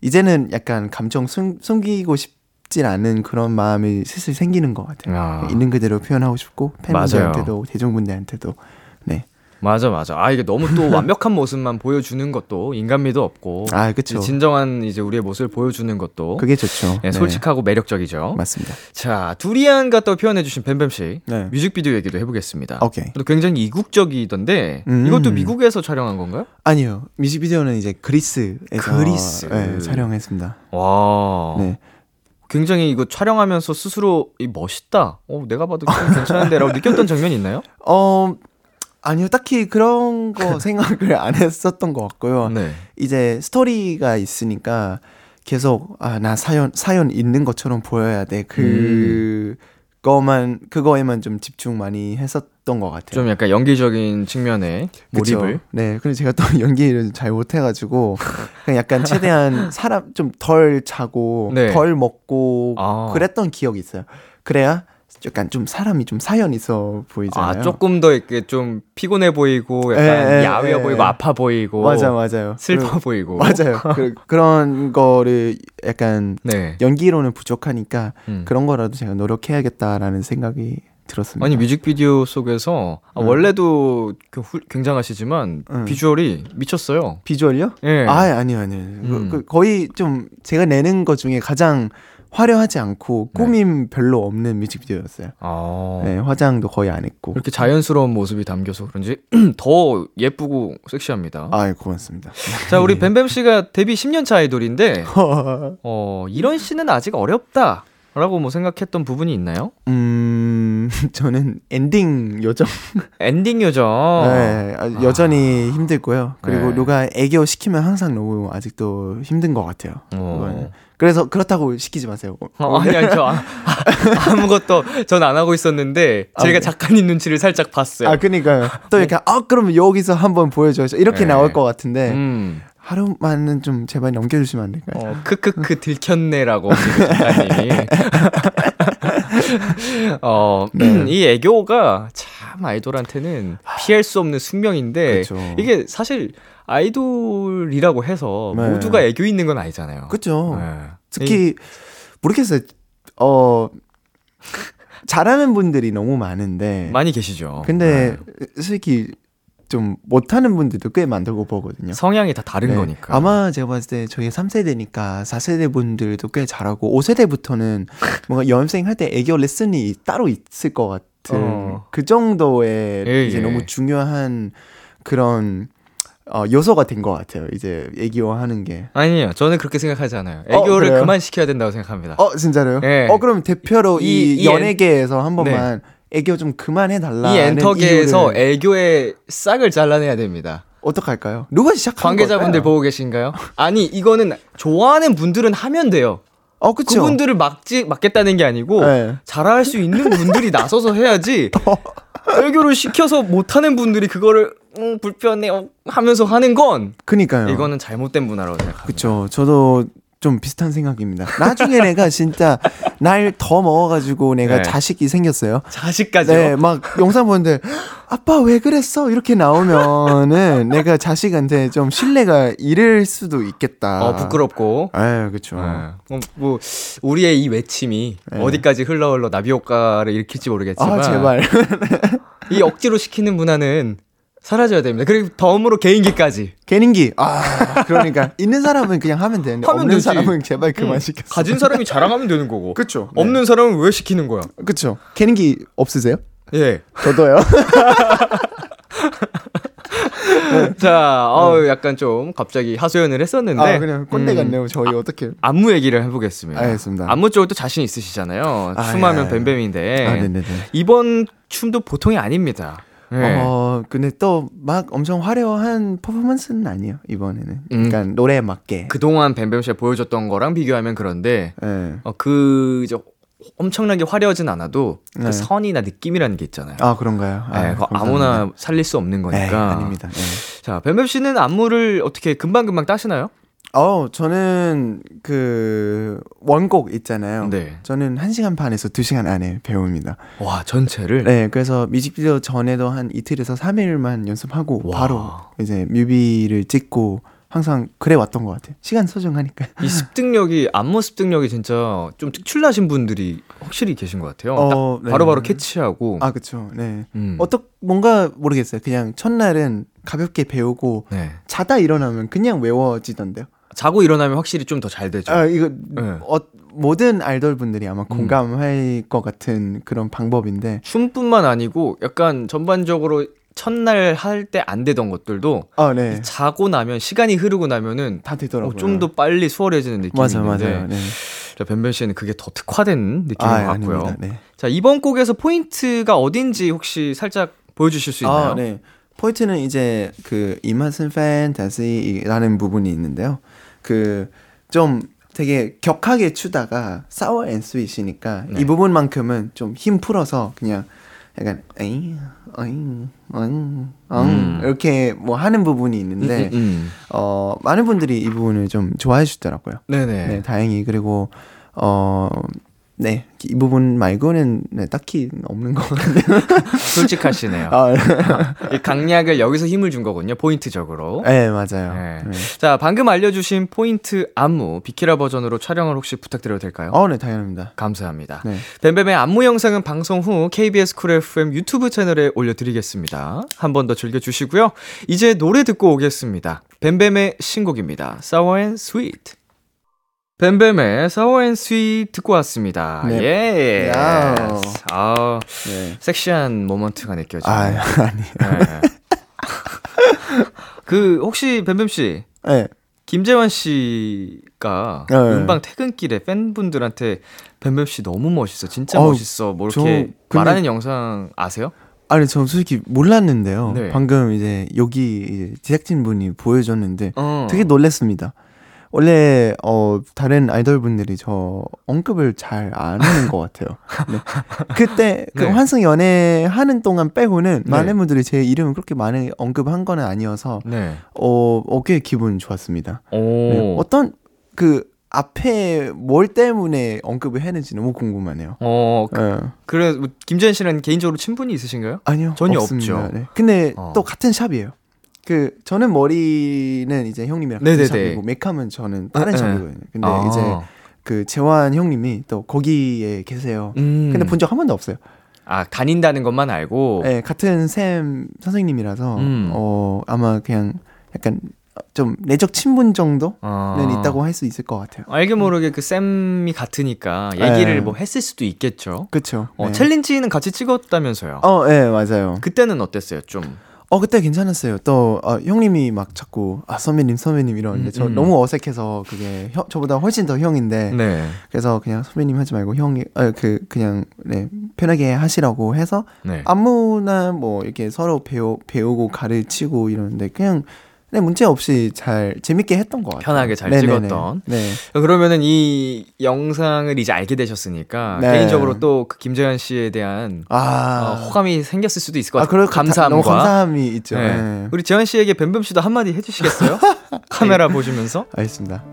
이제는 약간 감정 숨, 숨기고 싶 싶진 않은 그런 마음이 슬슬 생기는 것 같아요. 아. 있는 그대로 표현하고 싶고 팬분들한테도 대중분들한테도 네. 맞아 맞아. 아 이게 너무 또 완벽한 모습만 보여주는 것도 인간미도 없고. 아 그쵸. 진정한 이제 우리의 모습을 보여주는 것도 그게 좋죠. 예, 네. 솔직하고 매력적이죠. 맞습니다. 자 두리안과 또 표현해 주신 뱀뱀 씨 네. 뮤직비디오 얘기도 해 보겠습니다. 오케이. 또 굉장히 이국적이던데 음. 이것도 미국에서 촬영한 건가요? 아니요. 뮤직비디오는 이제 그리스에서 그리스. 네, 촬영했습니다. 와. 네. 굉장히 이거 촬영하면서 스스로 이 멋있다. 어, 내가 봐도 좀 괜찮은데라고 느꼈던 장면이 있나요? 어 아니요. 딱히 그런 거 생각을 안 했었던 것 같고요. 네. 이제 스토리가 있으니까 계속 아 나 사연 사연 있는 것처럼 보여야 돼. 그 거만 그거에만 좀 집중 많이 했었던 것 같아요. 좀 약간 연기적인 측면에 그쵸? 몰입을. 네. 근데 제가 또 연기를 잘 못해가지고 그냥 약간 최대한 사람 좀 덜 자고 네. 덜 먹고 아. 그랬던 기억이 있어요. 그래야 약간 좀 사람이 좀 사연 있어 보이잖아요. 아, 조금 더 이렇게 좀 피곤해 보이고 약간 예, 예, 야위어 예. 보이고 아파 보이고 맞아 맞아요. 슬퍼 그- 보이고. 맞아요. 그, 그런 거를 약간 네. 연기로는 부족하니까 음. 그런 거라도 제가 노력해야겠다라는 생각이 들었습니다. 아니 뮤직비디오 속에서 아, 음. 원래도 그 훌- 굉장하시지만 음. 비주얼이 미쳤어요. 비주얼요? 예. 아 아니요 아니요. 음. 그, 그 거의 좀 제가 내는 것 중에 가장 화려하지 않고 네. 꾸밈 별로 없는 뮤직비디오였어요. 아. 네, 화장도 거의 안 했고. 이렇게 자연스러운 모습이 담겨서 그런지 더 예쁘고 섹시합니다. 아, 고맙습니다. 자, 우리 뱀뱀 씨가 데뷔 10년 차 아이돌인데 어, 이런 씨는 아직 어렵다. 라고 뭐 생각했던 부분이 있나요? 음, 저는 엔딩 요정. 엔딩 요정. 네, 아, 여전히 힘들고요. 그리고 네. 누가 애교 시키면 항상 너무 아직도 힘든 것 같아요. 그래서 그렇다고 시키지 마세요. 어, 아니, 아니, 저 아, 아무것도 전 안 하고 있었는데 아, 제가 네. 작가님 눈치를 살짝 봤어요. 아, 그니까요. 또 이렇게, 아, 그러면 여기서 한번 보여줘야죠. 이렇게 네. 나올 것 같은데, 음. 하루만은 좀 제발 넘겨주시면 안 될까요? 어, 크크크 들켰네라고 지금 작가님이. 어, 네. 이 애교가 참 아이돌한테는 피할 수 없는 숙명인데 그쵸. 이게 사실 아이돌이라고 해서 네. 모두가 애교 있는 건 아니잖아요. 그죠. 네. 특히, 모르겠어요. 어, 잘하는 분들이 너무 많은데, 많이 계시죠. 근데 네. 솔직히 좀 못하는 분들도 꽤 많다고 보거든요. 성향이 다 다른 네. 거니까. 아마 제가 봤을 때 저희 3세대니까 4세대 분들도 꽤 잘하고 5세대부터는 뭔가 연습생 할 때 애교 레슨이 따로 있을 것 같은 어. 그 정도의 예, 이제 예. 너무 중요한 그런 어, 요소가 된 것 같아요. 이제 애교 하는 게. 아니에요. 저는 그렇게 생각하지 않아요. 어, 애교를 그래요? 그만 시켜야 된다고 생각합니다. 어 진짜로요? 네. 어 그럼 대표로 이- 이, 연예계에서 한 번만 애교 좀 그만해 달라. 이 엔터계에서 애교의 싹을 잘라내야 됩니다. 어떡할까요? 누가 시작한 관계자분들 걸까요? 보고 계신가요? 아니 이거는 좋아하는 분들은 하면 돼요. 어 그쵸. 그분들을 막지 막겠다는 게 아니고 네. 잘할 수 있는 분들이 나서서 해야지. 애교를 시켜서 못하는 분들이 그거를 음, 불편해 어, 하면서 하는 건 그니까요. 이거는 잘못된 문화라고 생각합니다. 그쵸. 저도 좀 비슷한 생각입니다. 나중에 내가 진짜 날 더 먹어가지고 내가 네. 자식이 생겼어요. 자식까지요. 네, 막 영상 보는데 아빠 왜 그랬어? 이렇게 나오면은 내가 자식한테 좀 신뢰가 잃을 수도 있겠다. 어 부끄럽고. 아, 그쵸. 네. 어, 뭐 우리의 이 외침이 네. 어디까지 흘러 흘러 나비 효과를 일으킬지 모르겠지만 아, 제발. 이 억지로 시키는 문화는 사라져야 됩니다. 그리고 덤으로 개인기까지 개인기. 아, 그러니까 있는 사람은 그냥 하면 되는데 하면 없는 되지. 사람은 제발 그만 응. 시켰어. 가진 사람이 자랑하면 되는 거고. 네. 없는 사람은 왜 시키는 거야? 그쵸. 개인기 없으세요? 예. 저도요. 자, 어 약간 좀 갑자기 하소연을 했었는데 아, 그냥 꼰대 음, 같네요. 저희 어떻게. 안무 얘기를 해보겠습니다. 알겠습니다. 안무 쪽도 자신 있으시잖아요. 아, 춤하면 예. 뱀뱀인데 아, 네네네. 이번 춤도 보통이 아닙니다. 예. 어, 근데 또 막 엄청 화려한 퍼포먼스는 아니에요, 이번에는. 음. 그러니까 노래에 맞게. 그 동안 뱀뱀 씨가 보여줬던 거랑 비교하면 그런데 예. 어, 그 이제 엄청나게 화려하진 않아도 그 네. 선이나 느낌이라는 게 있잖아요. 아, 그런가요? 네, 아, 감사합니다. 아무나 살릴 수 없는 네, 거니까. 아닙니다. 네. 자, 뱀뱀 씨는 안무를 어떻게 금방 금방 따시나요? 어, 저는 그 원곡 있잖아요. 네. 저는 1시간 반에서 2시간 안에 배웁니다. 와, 전체를? 네, 그래서 뮤직비디오 전에도 한 이틀에서 3일만 연습하고 와. 바로 이제 뮤비를 찍고 항상 그래 왔던 것 같아요. 시간 소중하니까. 이 습득력이 안무 습득력이 진짜 좀 특출나신 분들이 확실히 계신 것 같아요. 어, 딱 네. 바로바로 캐치하고. 아 그쵸. 네. 음. 어떻 뭔가 모르겠어요. 그냥 첫날은 가볍게 배우고 네. 자다 일어나면 그냥 외워지던데요. 자고 일어나면 확실히 좀 더 잘 되죠. 아 이거 네. 어, 모든 아이돌 분들이 아마 음. 공감할 것 같은 그런 방법인데. 춤뿐만 아니고 약간 전반적으로 첫날 할 때 안 되던 것들도 아 네. 자고 나면 시간이 흐르고 나면은 다 되더라고요. 좀더 빨리 수월해지는 느낌이 맞아 있는데 맞아요. 네. 자, 벤벤 씨는 그게 더 특화된 느낌인 아 것 같고요. 네. 자 이번 곡에서 포인트가 어딘지 혹시 살짝 보여주실 수 있나요? 아, 네. 포인트는 이제 그 이 맛은 fantasy라는 부분이 있는데요. 그 좀 되게 격하게 추다가 sour and sweet이니까 네. 이 부분만큼은 좀 힘 풀어서 그냥 약간 에잉 어잉 어잉 엉 음. 이렇게 뭐 하는 부분이 있는데 음, 음. 어 많은 분들이 이 부분을 좀 좋아해 주더라고요. 네네. 네, 다행히 그리고 어 네, 이 부분 말고는 네, 딱히 없는 것 같은데요. 솔직하시네요. 아, 이 강약을 여기서 힘을 준 거군요. 포인트적으로. 네, 맞아요. 네. 네. 자, 방금 알려주신 포인트 안무 비키라 버전으로 촬영을 혹시 부탁드려도 될까요? 어, 네, 당연합니다. 감사합니다. 네. 뱀뱀의 안무 영상은 방송 후 KBS 쿨 FM 유튜브 채널에 올려드리겠습니다. 한 번 더 즐겨주시고요. 이제 노래 듣고 오겠습니다. 뱀뱀의 신곡입니다. Sour and Sweet. 뱀뱀의 Sour and Sweet 듣고 왔습니다. 네. 예. 야우. 아, 네. 섹시한 moment가 느껴지네요. 아, 아니. 네. 그 혹시 뱀뱀 씨 네. 김재환 씨가 네. 음방 퇴근길에 팬분들한테 뱀뱀 씨 너무 멋있어, 진짜 어우, 멋있어, 뭐저 이렇게 근데- 말하는 영상 아세요? 아니, 저 솔직히 몰랐는데요. 네. 방금 이제 여기 제작진 분이 보여줬는데 어. 되게 놀랐습니다. 원래 어 다른 아이돌 분들이 저 언급을 잘 안 하는 것 같아요. 네. 그때 그 네. 환승 연애 하는 동안 빼고는 네. 많은 분들이 제 이름을 그렇게 많이 언급한 거는 아니어서 네. 어, 어, 꽤 기분 좋았습니다. 오. 네. 어떤 그 앞에 뭘 때문에 언급을 했는지 너무 궁금하네요. 어, 그, 예. 그래 뭐 김재환 씨랑 개인적으로 친분이 있으신가요? 아니요 전혀 없습니다. 없죠. 네. 근데 어. 또 같은 샵이에요. 그 저는 머리는 이제 형님이랑 같은. 샵이고 메이크업은 저는 다른 네, 샵이거든요. 근데 아. 이제 그 재환 형님이 또 거기에 계세요. 음. 근데 본 적 한 번도 없어요. 아 다닌다는 것만 알고. 네, 같은 쌤 선생님이라서 음. 어 아마 그냥 약간 좀 내적 친분 정도는 어. 있다고 할 수 있을 것 같아요. 알게 모르게 그 쌤이 같으니까 얘기를 네. 뭐 했을 수도 있겠죠. 그렇죠. 어, 챌린지는 같이 찍었다면서요. 어, 네, 맞아요. 그때는 어땠어요? 좀. 어 그때 괜찮았어요. 또 어, 형님이 막 자꾸 아 선배님 선배님 이러는데 음, 저 음. 너무 어색해서 그게 형, 저보다 훨씬 더 형인데 네. 그래서 그냥 선배님 하지 말고 형이 아, 그 그냥 네 편하게 하시라고 해서 네. 안무나 뭐 이렇게 서로 배우 배우고 가르치고 이러는데 그냥 네 문제 없이 잘 재밌게 했던 것 같아요. 편하게 잘 네네네. 찍었던. 네. 그러면은 이 영상을 이제 알게 되셨으니까 네. 개인적으로 또 그 김재현 씨에 대한 아 어, 호감이 생겼을 수도 있을 것 아, 같아요. 감사함과. 너무 감사함이 있죠. 네. 네. 우리 재현 씨에게 뱀뱀 씨도 한마디 해주시겠어요? 카메라 보시면서. 알겠습니다.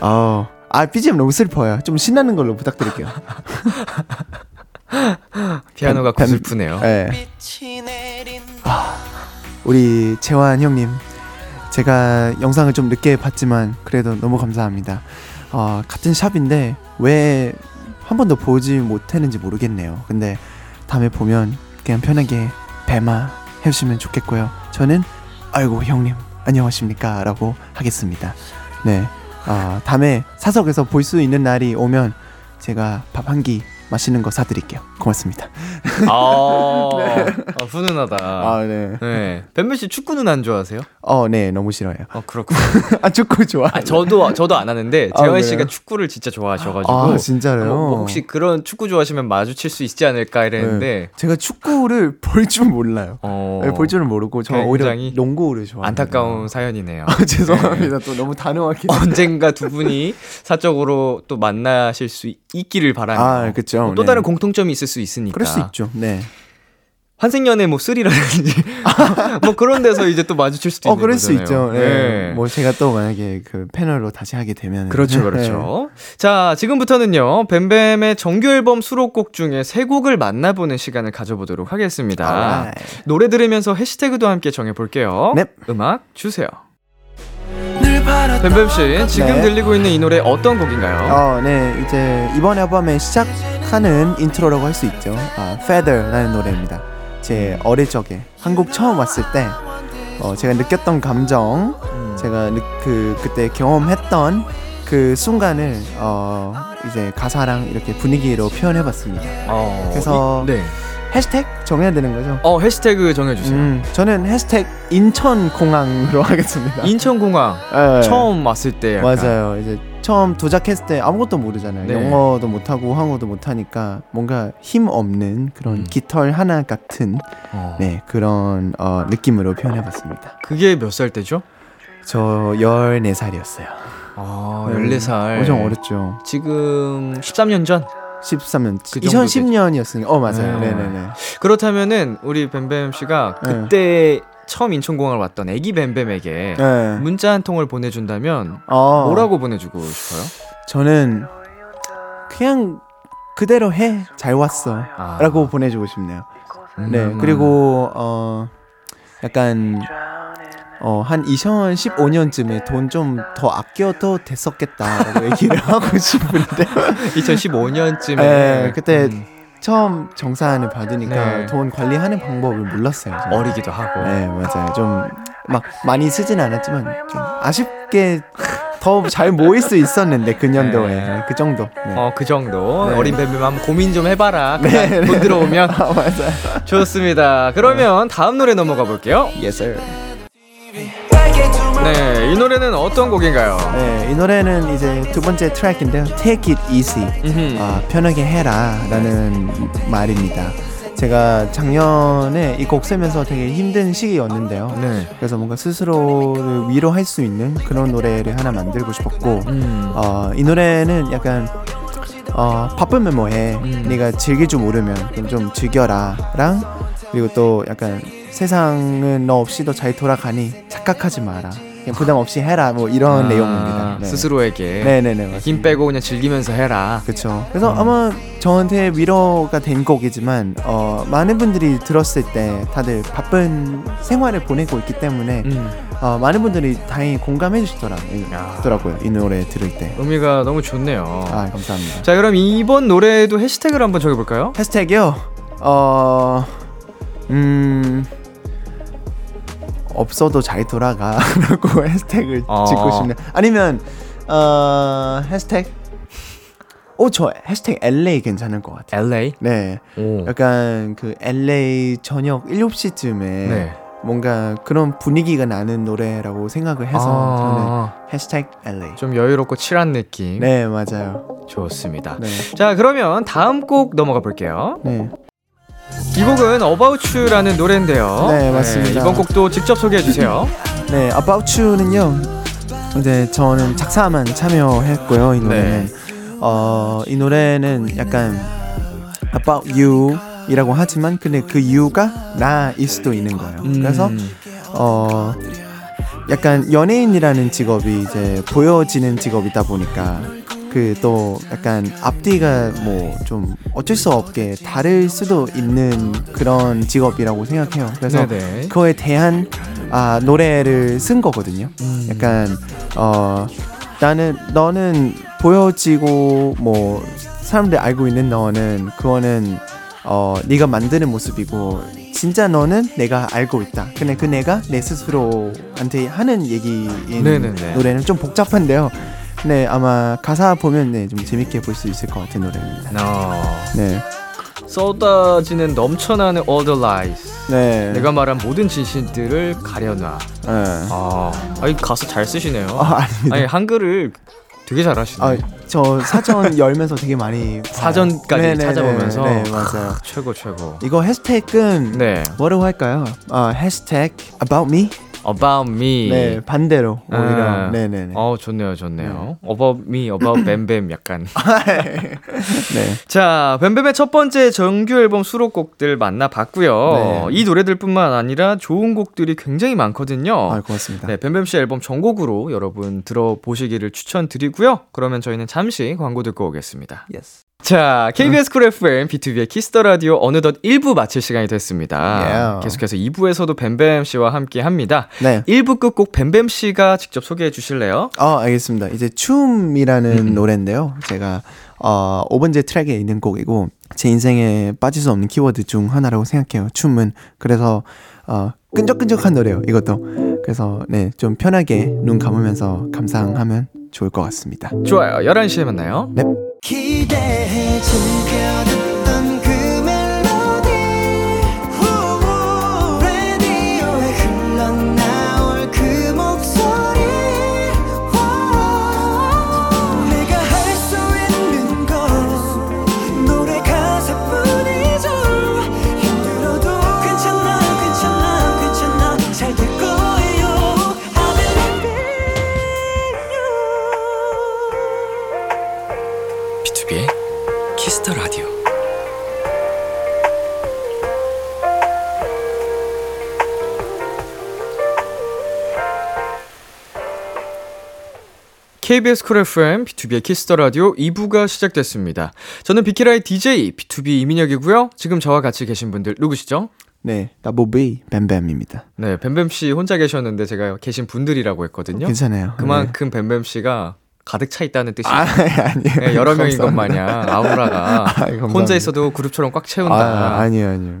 어, 아 BGM 너무 슬퍼요. 좀 신나는 걸로 부탁드릴게요. 피아노가 뱀- 구슬프네요. 네. 우리 재환 형님 제가 영상을 좀 늦게 봤지만 그래도 너무 감사합니다. 어, 같은 샵인데 왜 한 번도 보지 못했는지 모르겠네요. 근데 다음에 보면 그냥 편하게 뱀아 해주시면 좋겠고요. 저는 아이고 형님 안녕하십니까? 라고 하겠습니다. 네 어, 다음에 사석에서 볼 수 있는 날이 오면 제가 밥 한 끼 맛있는 거 사드릴게요 고맙습니다 아, 어, 훈훈하다. 아 네 네. 뱀뱀 씨 축구는 안 좋아하세요? 어, 네 너무 싫어요 어, 그렇군요. 아 축구 좋아 아, 저도, 저도 안 하는데, 아, 재현 그래요? 씨가 축구를 진짜 좋아하셔가지고. 아 진짜로요? 뭐, 뭐 혹시 그런 축구 좋아하시면 마주칠 수 있지 않을까 이랬는데, 제가 축구를 볼 줄 몰라요. 어, 네, 볼 줄은 모르고 저 오히려 굉장히 농구를 좋아해요. 안타까운 사연이네요. 아, 죄송합니다. 또 너무 단호하게. 언젠가 두 분이 사적으로 또 만나실 수 있- 있기를 바라며 아, 그 쵸. 뭐또 네. 다른 공통점이 있을 수 있으니까 그럴 수 있죠. 네. 환생연애 뭐 쓰리라든지 뭐 그런 데서 이제 또 마주칠 수도 어, 있는 그럴 수 거잖아요. 있죠. 네. 뭐 제가 또 만약에 그 패널로 다시 하게 되면 그렇죠, 그렇죠. 자, 지금부터는요, 뱀뱀의 정규 앨범 수록곡 중에 세 곡을 만나보는 시간을 가져보도록 하겠습니다. Alright. 노래 들으면서 해시태그도 함께 정해볼게요. 네. 음악 주세요. 뱀뱀 씨 지금 네. 들리고 있는 이 노래 어떤 곡인가요? 어, 네, 이제 이번 앨범에 시작하는 인트로라고 할 수 있죠. 아, Feather라는 노래입니다. 제 어릴 적에 한국 처음 왔을 때 어, 제가 느꼈던 감정, 음. 제가 느, 그 그때 경험했던 그 순간을 어, 이제 가사랑 이렇게 분위기로 표현해봤습니다. 어, 그래서 이- 네. 해시태그 정해야 되는 거죠. 어 해시태그 정해주세요. 음, 저는 해시태그 인천공항으로 하겠습니다. 인천공항 예. 처음 왔을 때 약간 맞아요. 이제 처음 도착했을 때 아무것도 모르잖아요. 네. 영어도 못하고 한국어도 못하니까 뭔가 힘 없는 그런 음. 깃털 하나 같은 어. 네 그런 어, 느낌으로 표현해봤습니다. 그게 몇 살 때죠? 저 14살이었어요. 아 네. 14살 엄청 어렸죠. 지금 13년 전 13년, 그 정도 2010년이었으니까. 어 맞아요. 네. 네, 네, 네. 그렇다면은 우리 뱀뱀 씨가 네. 그때 처음 인천공항을 왔던 애기 뱀뱀에게 네. 문자 한 통을 보내준다면 어, 뭐라고 보내주고 싶어요? 저는 그냥 그대로 해. 잘 왔어. 아. 라고 보내주고 싶네요. 네. 음. 그리고 어 약간 어 한 2015년쯤에 돈 좀 더 아껴도 됐었겠다라고 얘기를 하고 싶은데 2015년쯤에 네, 그때 음, 처음 정산을 받으니까 네. 돈 관리하는 방법을 몰랐어요. 저는. 어리기도 하고 네 맞아요. 좀 막 많이 쓰진 않았지만 좀 아쉽게 더 잘 모일 수 있었는데 그 년도에 네. 그 정도. 네. 어그 정도 네. 어린 뱀뱀 한번 고민 좀 해봐라 그냥 네, 돈 들어오면 아, 맞아요. 좋습니다 그러면 다음 노래 넘어가 볼게요 Yes sir. 네 이 노래는 어떤 곡인가요? 네, 이 노래는 이제 두 번째 트랙인데요. Take it easy. 아, 편하게 해라라는 말입니다. 제가 작년에 이 곡 쓰면서 되게 힘든 시기였는데요. 네. 그래서 뭔가 스스로를 위로할 수 있는 그런 노래를 하나 만들고 싶었고, 음. 어, 이 노래는 약간 어, 바쁘면 뭐해, 음. 네가 즐길 줄 모르면 좀 즐겨라랑 그리고 또 약간 세상은 너 없이도 잘 돌아가니 착각하지 마라. 그냥 부담 없이 해라. 뭐 이런 아, 내용입니다. 네. 스스로에게 네네네. 맞습니다. 힘 빼고 그냥 즐기면서 해라. 그렇죠. 그래서 음. 아마 저한테 위로가 된 곡이지만 어, 많은 분들이 들었을 때 다들 바쁜 생활을 보내고 있기 때문에 음. 어, 많은 분들이 다행히 공감해 주시더라고요. 이 노래 들을 때. 의미가 너무 좋네요. 아 감사합니다. 자 그럼 이번 노래에도 해시태그를 한번 적어볼까요? 해시태그요. 어, 음, 없어도 잘 돌아가라고 해시태그 어. 짓고 싶네. 아니면 어, 해시태그. 오저 해시태그 LA 괜찮을 것 같아요. LA. 네. 오. 약간 그 LA 저녁 7시쯤에 네. 뭔가 그런 분위기가 나는 노래라고 생각을 해서 아, 저는 해시태그 LA. 좀 여유롭고 칠한 느낌. 네, 맞아요. 좋습니다. 네. 자 그러면 다음 곡 넘어가 볼게요. 네. 이 곡은 About You라는 노래인데요. 네, 맞습니다. 이번 곡도 직접 소개해 주세요. 네, About You는요. 이제 저는 작사만 참여했고요. 이 노래는 네. 어, 이 노래는 약간 About You 이라고 하지만 근데 그 you가 나일 수도 있는 거예요. 그래서 음. 어 약간 연예인이라는 직업이 이제 보여지는 직업이다 보니까 그 또 약간 앞뒤가 뭐 좀 어쩔 수 없게 다를 수도 있는 그런 직업이라고 생각해요. 그래서 네네. 그거에 대한 아 노래를 쓴 거거든요. 음. 약간 어 나는 너는 보여지고 뭐 사람들 알고 있는 너는 그거는 어 네가 만드는 모습이고 진짜 너는 내가 알고 있다. 근데 그 내가 내 스스로한테 하는 얘기인 네네네. 노래는 좀 복잡한데요. 네 아마 가사 보면 네, 좀 재밌게 볼 수 있을 것 같은 노래입니다. 어. 네, 쏟아지는 넘쳐나는 all the lies. 네. 내가 말한 모든 진실들을 가려놔. 네. 아, 아이 가사 잘 쓰시네요. 아 아닙니다. 아니 한글을 되게 잘하시네. 아, 저 사전 열면서 되게 많이. 사전까지 네네네. 찾아보면서? 네 맞아요. 최고 최고. 이거 해시태그는 네. 뭐라고 할까요? 어, 해시태그 about me. About me. 네 반대로 오히려. 아. 네네 네. 어 좋네요 좋네요. About me, about 뱀뱀 약간. 네. 자 뱀뱀의 첫 번째 정규 앨범 수록곡들 만나봤고요. 네. 이 노래들뿐만 아니라 좋은 곡들이 굉장히 많거든요. 아 고맙습니다. 네, 뱀뱀 씨 앨범 전곡으로 여러분 들어보시기를 추천드리고요. 그러면 저희는 잠시 광고 듣고 오겠습니다. Yes. 자, KBS 쿨 FM, 비투비의 키스 더 라디오 어느덧 1부 마칠 시간이 됐습니다. Yeah. 계속해서 2부에서도 뱀뱀 씨와 함께 합니다. 네. 1부 끝곡 뱀뱀 씨가 직접 소개해 주실래요? 어, 알겠습니다. 이제 춤이라는 노래인데요. 제가 어, 5번째 트랙에 있는 곡이고 제 인생에 빠질 수 없는 키워드 중 하나라고 생각해요. 춤은. 그래서 어, 끈적끈적한 노래요. 이것도. 그래서 네, 좀 편하게 눈 감으면서 감상하면 좋을 것 같습니다. 좋아요. 11시에 만나요. 네. KBS 쿨 FM, 비투비의 키스 더 라디오 2부가 시작됐습니다. 저는 비키라의 DJ, B2B 이민혁이고요. 지금 저와 같이 계신 분들 누구시죠? 네, Double B 뱀뱀입니다. 네, 뱀뱀 씨 혼자 계셨는데 제가 계신 분들이라고 했거든요. 괜찮아요. 그만큼 뱀뱀 씨가 가득 차 있다는 뜻이죠. 네. 아, 아니에요. 네, 여러 명인 것. 마냥 아우라가 아, 감사합니다. 혼자 있어도 그룹처럼 꽉 채운다. 아, 아니에요, 아니에요. 네,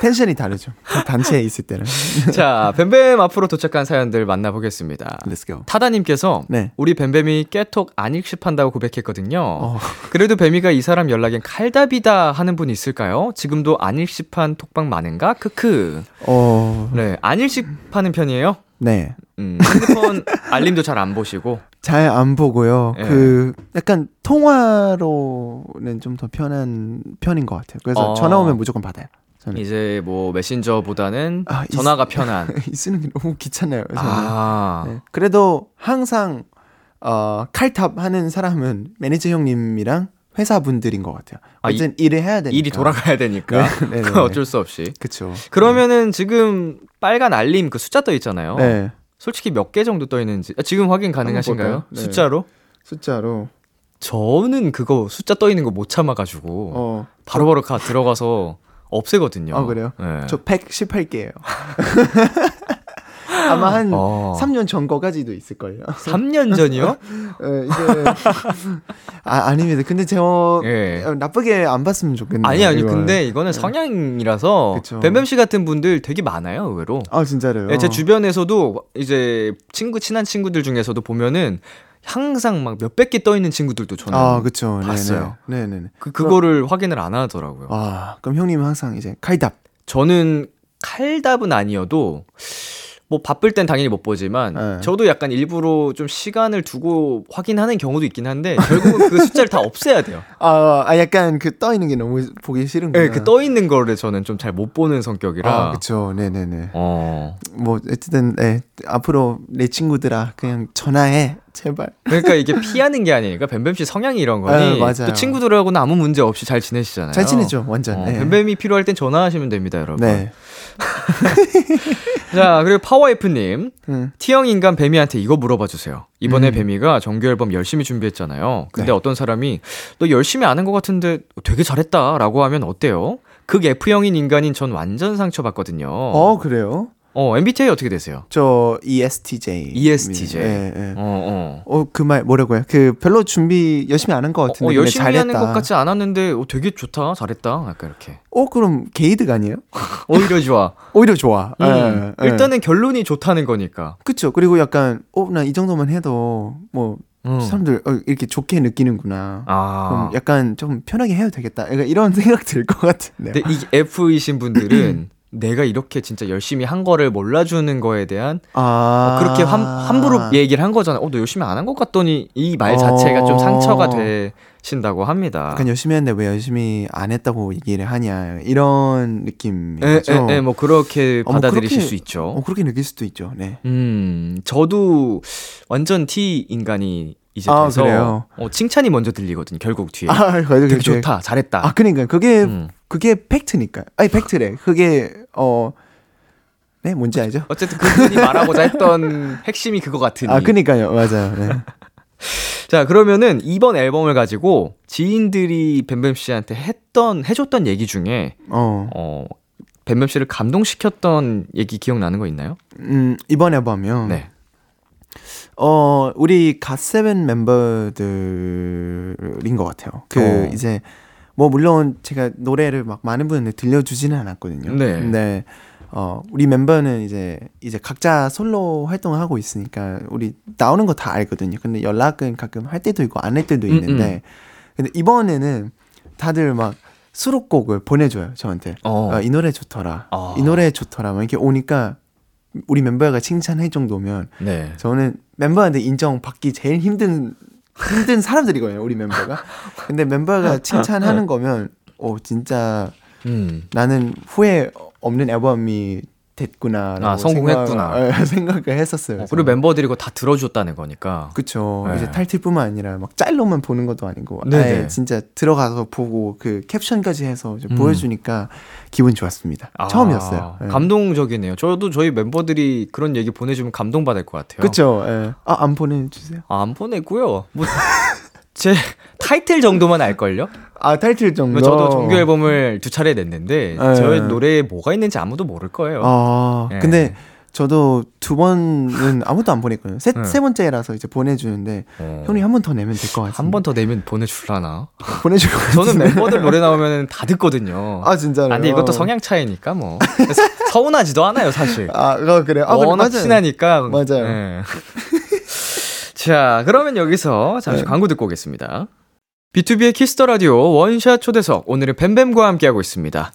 텐션이 다르죠. 단체에 있을 때는. 자, 뱀뱀 앞으로 도착한 사연들 만나보겠습니다. Let's go. 타다님께서 네. 우리 뱀뱀이 깨톡 안 읽씹한다고 고백했거든요. 어. 그래도 뱀이가 이 사람 연락엔 칼답이다 하는 분 있을까요? 지금도 안 읽씹한 톡방 많은가? 크크. 어, 네, 안 읽씹하는 편이에요. 네. 음, 핸드폰 알림도 잘 안 보시고. 잘 안 보고요. 예. 그 약간 통화로는 좀 더 편한 편인 것 같아요. 그래서 어. 전화 오면 무조건 받아요. 저는 이제 뭐 메신저보다는 아, 이- 전화가 편한. 이 쓰는 게 너무 귀찮아요. 아. 네. 그래도 항상 어, 칼탑 하는 사람은 매니저 형님이랑 회사 분들인 것 같아요. 아, 어쨌든 일을 해야 되니까. 일이 돌아가야 되니까. 네, 네, 네. 어쩔 수 없이. 그쵸. 그러면은 지금 빨간 알림 그 숫자 떠 있잖아요. 네. 솔직히 몇 개 정도 떠 있는지 아, 지금 확인 가능하신가요? 네. 숫자로? 숫자로. 저는 그거 숫자 떠 있는 거 못 참아가지고 어. 바로바로 가 들어가서 없애거든요. 아, 그래요? 네. 저 118개예요. 아마 한 어. 3년 전 거까지도 있을걸요. 3년 전이요? 예, 이제 아 아닙니다. 근데 저 예. 어, 나쁘게 안 봤으면 좋겠네요. 아니 아니 이거는. 근데 이거는 성향이라서 그쵸. 뱀뱀 씨 같은 분들 되게 많아요 의외로. 아 진짜로요. 예, 제 주변에서도 이제 친구 친한 친구들 중에서도 보면은 항상 막 몇백 개 떠 있는 친구들도 저는 아 그쵸. 봤어요. 네네. 네네. 그 그거를 확인을 안 하더라고요. 아 그럼 형님은 항상 이제 칼답. 저는 칼답은 아니어도 뭐 바쁠 땐 당연히 못 보지만 네. 저도 약간 일부러 좀 시간을 두고 확인하는 경우도 있긴 한데 결국은 그 숫자를 다 없애야 돼요. 아, 아 약간 그 떠 있는 게 너무 보기 싫은구나. 네, 그 떠 있는 거를 저는 좀 잘 못 보는 성격이라. 아 그쵸. 네네 네. 어. 뭐 어쨌든 네 앞으로 내 친구들아 그냥 전화해 제발. 그러니까 이게 피하는 게 아니니까 뱀뱀 씨 성향이 이런 거니 네, 맞아요. 또 친구들하고는 아무 문제 없이 잘 지내시잖아요. 잘 지내죠 완전. 어, 네. 뱀뱀이 필요할 땐 전화하시면 됩니다, 여러분. 네. 자, 그리고 파워에프님. 음. T형 인간 뱀이한테 이거 물어봐 주세요. 이번에 음. 뱀이가 정규 앨범 열심히 준비했잖아요. 근데 네. 어떤 사람이 너 열심히 안 한 것 같은데 되게 잘했다 라고 하면 어때요? 극 F형인 인간인 전 완전 상처받거든요. 어 그래요? 어, MBTI 어떻게 되세요? 저 ESTJ. ESTJ. 예, 예. 어, 어. 어, 그 말 뭐라고요? 그 별로 준비 열심히 안 한것 어, 같은데 어, 열심히 잘했다. 하는 것 같지 않았는데 어, 되게 좋다, 잘했다, 약간 이렇게. 어, 그럼 게이드가 아니에요? 오히려 좋아. 오히려 좋아. 음, 예, 예. 일단은 결론이 좋다는 거니까. 그쵸. 그리고 약간 어, 나 이 정도만 해도 뭐 음. 사람들 어, 이렇게 좋게 느끼는구나. 아. 그럼 약간 좀 편하게 해도 되겠다. 약간 이런 생각 들 것 같은데요. 근데 이 F이신 분들은 내가 이렇게 진짜 열심히 한 거를 몰라주는 거에 대한 아. 어, 그렇게 함, 함부로 얘기를 한 거잖아요. 어, 너 열심히 안 한 것 같더니 이 말 자체가 좀 어. 상처가 되신다고 합니다. 약간 열심히 했는데 왜 열심히 안 했다고 얘기를 하냐. 이런 느낌이죠. 에, 뭐 그렇게 어, 뭐 받아들이실 그렇게- 수 있죠. 어, 그렇게 느낄 수도 있죠. 네. 음, 저도 완전 T 인간이 이제 아, 돼서 그래요? 어, 칭찬이 먼저 들리거든요. 결국 뒤에. 아, 되게 좋다, 잘했다. 아, 그러니까 그게 음. 그게 팩트니까. 아니 팩트래. 그게 어 네, 뭔지 알죠? 어쨌든 그분이 말하고자 했던 핵심이 그거 같으니. 아, 그니까요. 맞아요. 네. 자, 그러면은 이번 앨범을 가지고 지인들이 뱀뱀 씨한테 했던, 해줬던 얘기 중에, 어, 어, 뱀뱀 씨를 감동시켰던 얘기 기억나는 거 있나요? 음, 이번 앨범이요. 네. 어, 우리 갓세븐 멤버들인 것 같아요. 그, 어. 이제, 뭐, 물론 제가 노래를 막 많은 분들 들려주지는 않았거든요. 네. 근데, 어, 우리 멤버는 이제, 이제 각자 솔로 활동을 하고 있으니까, 우리 나오는 거 다 알거든요. 근데 연락은 가끔 할 때도 있고, 안 할 때도 음, 있는데, 근데 이번에는 다들 막 수록곡을 보내줘요, 저한테. 어. 어, 이 노래 좋더라. 아. 이 노래 좋더라. 막 이렇게 오니까, 우리 멤버가 칭찬할 정도면, 네. 저는 멤버한테 인정받기 제일 힘든 힘든 사람들이거든요 우리 멤버가 근데 멤버가 칭찬하는 거면 어 진짜 음. 나는 후회 없는 앨범이 됐구나 아, 성공했구나. 생각, 생각 을 했었어요 어, 그리고 멤버들이 그거 다 들어줬다는 거니까. 그쵸 네. 이제 타이틀뿐만 아니라 막 짤로만 보는 것도 아니고 네네. 아예 진짜 들어가서 보고 그 캡션까지 해서 음. 보여주니까 기분 좋았습니다 아, 처음이었어요 예. 감동적이네요. 저도 저희 멤버들이 그런 얘기 보내주면 감동받을 것 같아요. 그쵸 예. 아안 보내주세요 아, 안 보내고요. 뭐, 제 타이틀 정도만 알걸요? 아 타이틀 정도 저도 정규 앨범을 두 차례 냈는데, 네. 저의 노래에 뭐가 있는지 아무도 모를 거예요. 아, 예. 근데 저도 두 번은 아무도 안 보냈거든요. 세, 네. 세 번째라서 이제 보내주는데 어. 형이 한번 더 내면 될 것 같아요. 한 번 더 내면 보내주려나? 보내줄 것 같아요. 저는 멤버들 노래 나오면 다 듣거든요. 아 진짜로. 아, 근데 이것도 성향 차이니까 뭐. 서- 서운하지도 않아요, 사실. 아, 어, 그래. 아, 그래, 워낙 맞아요. 친하니까. 맞아요. 예. 자, 그러면 여기서 잠시 네. 광고 듣고 오겠습니다. 비투비의 키스 더 라디오 원샷 초대석 오늘은 뱀뱀과 함께하고 있습니다.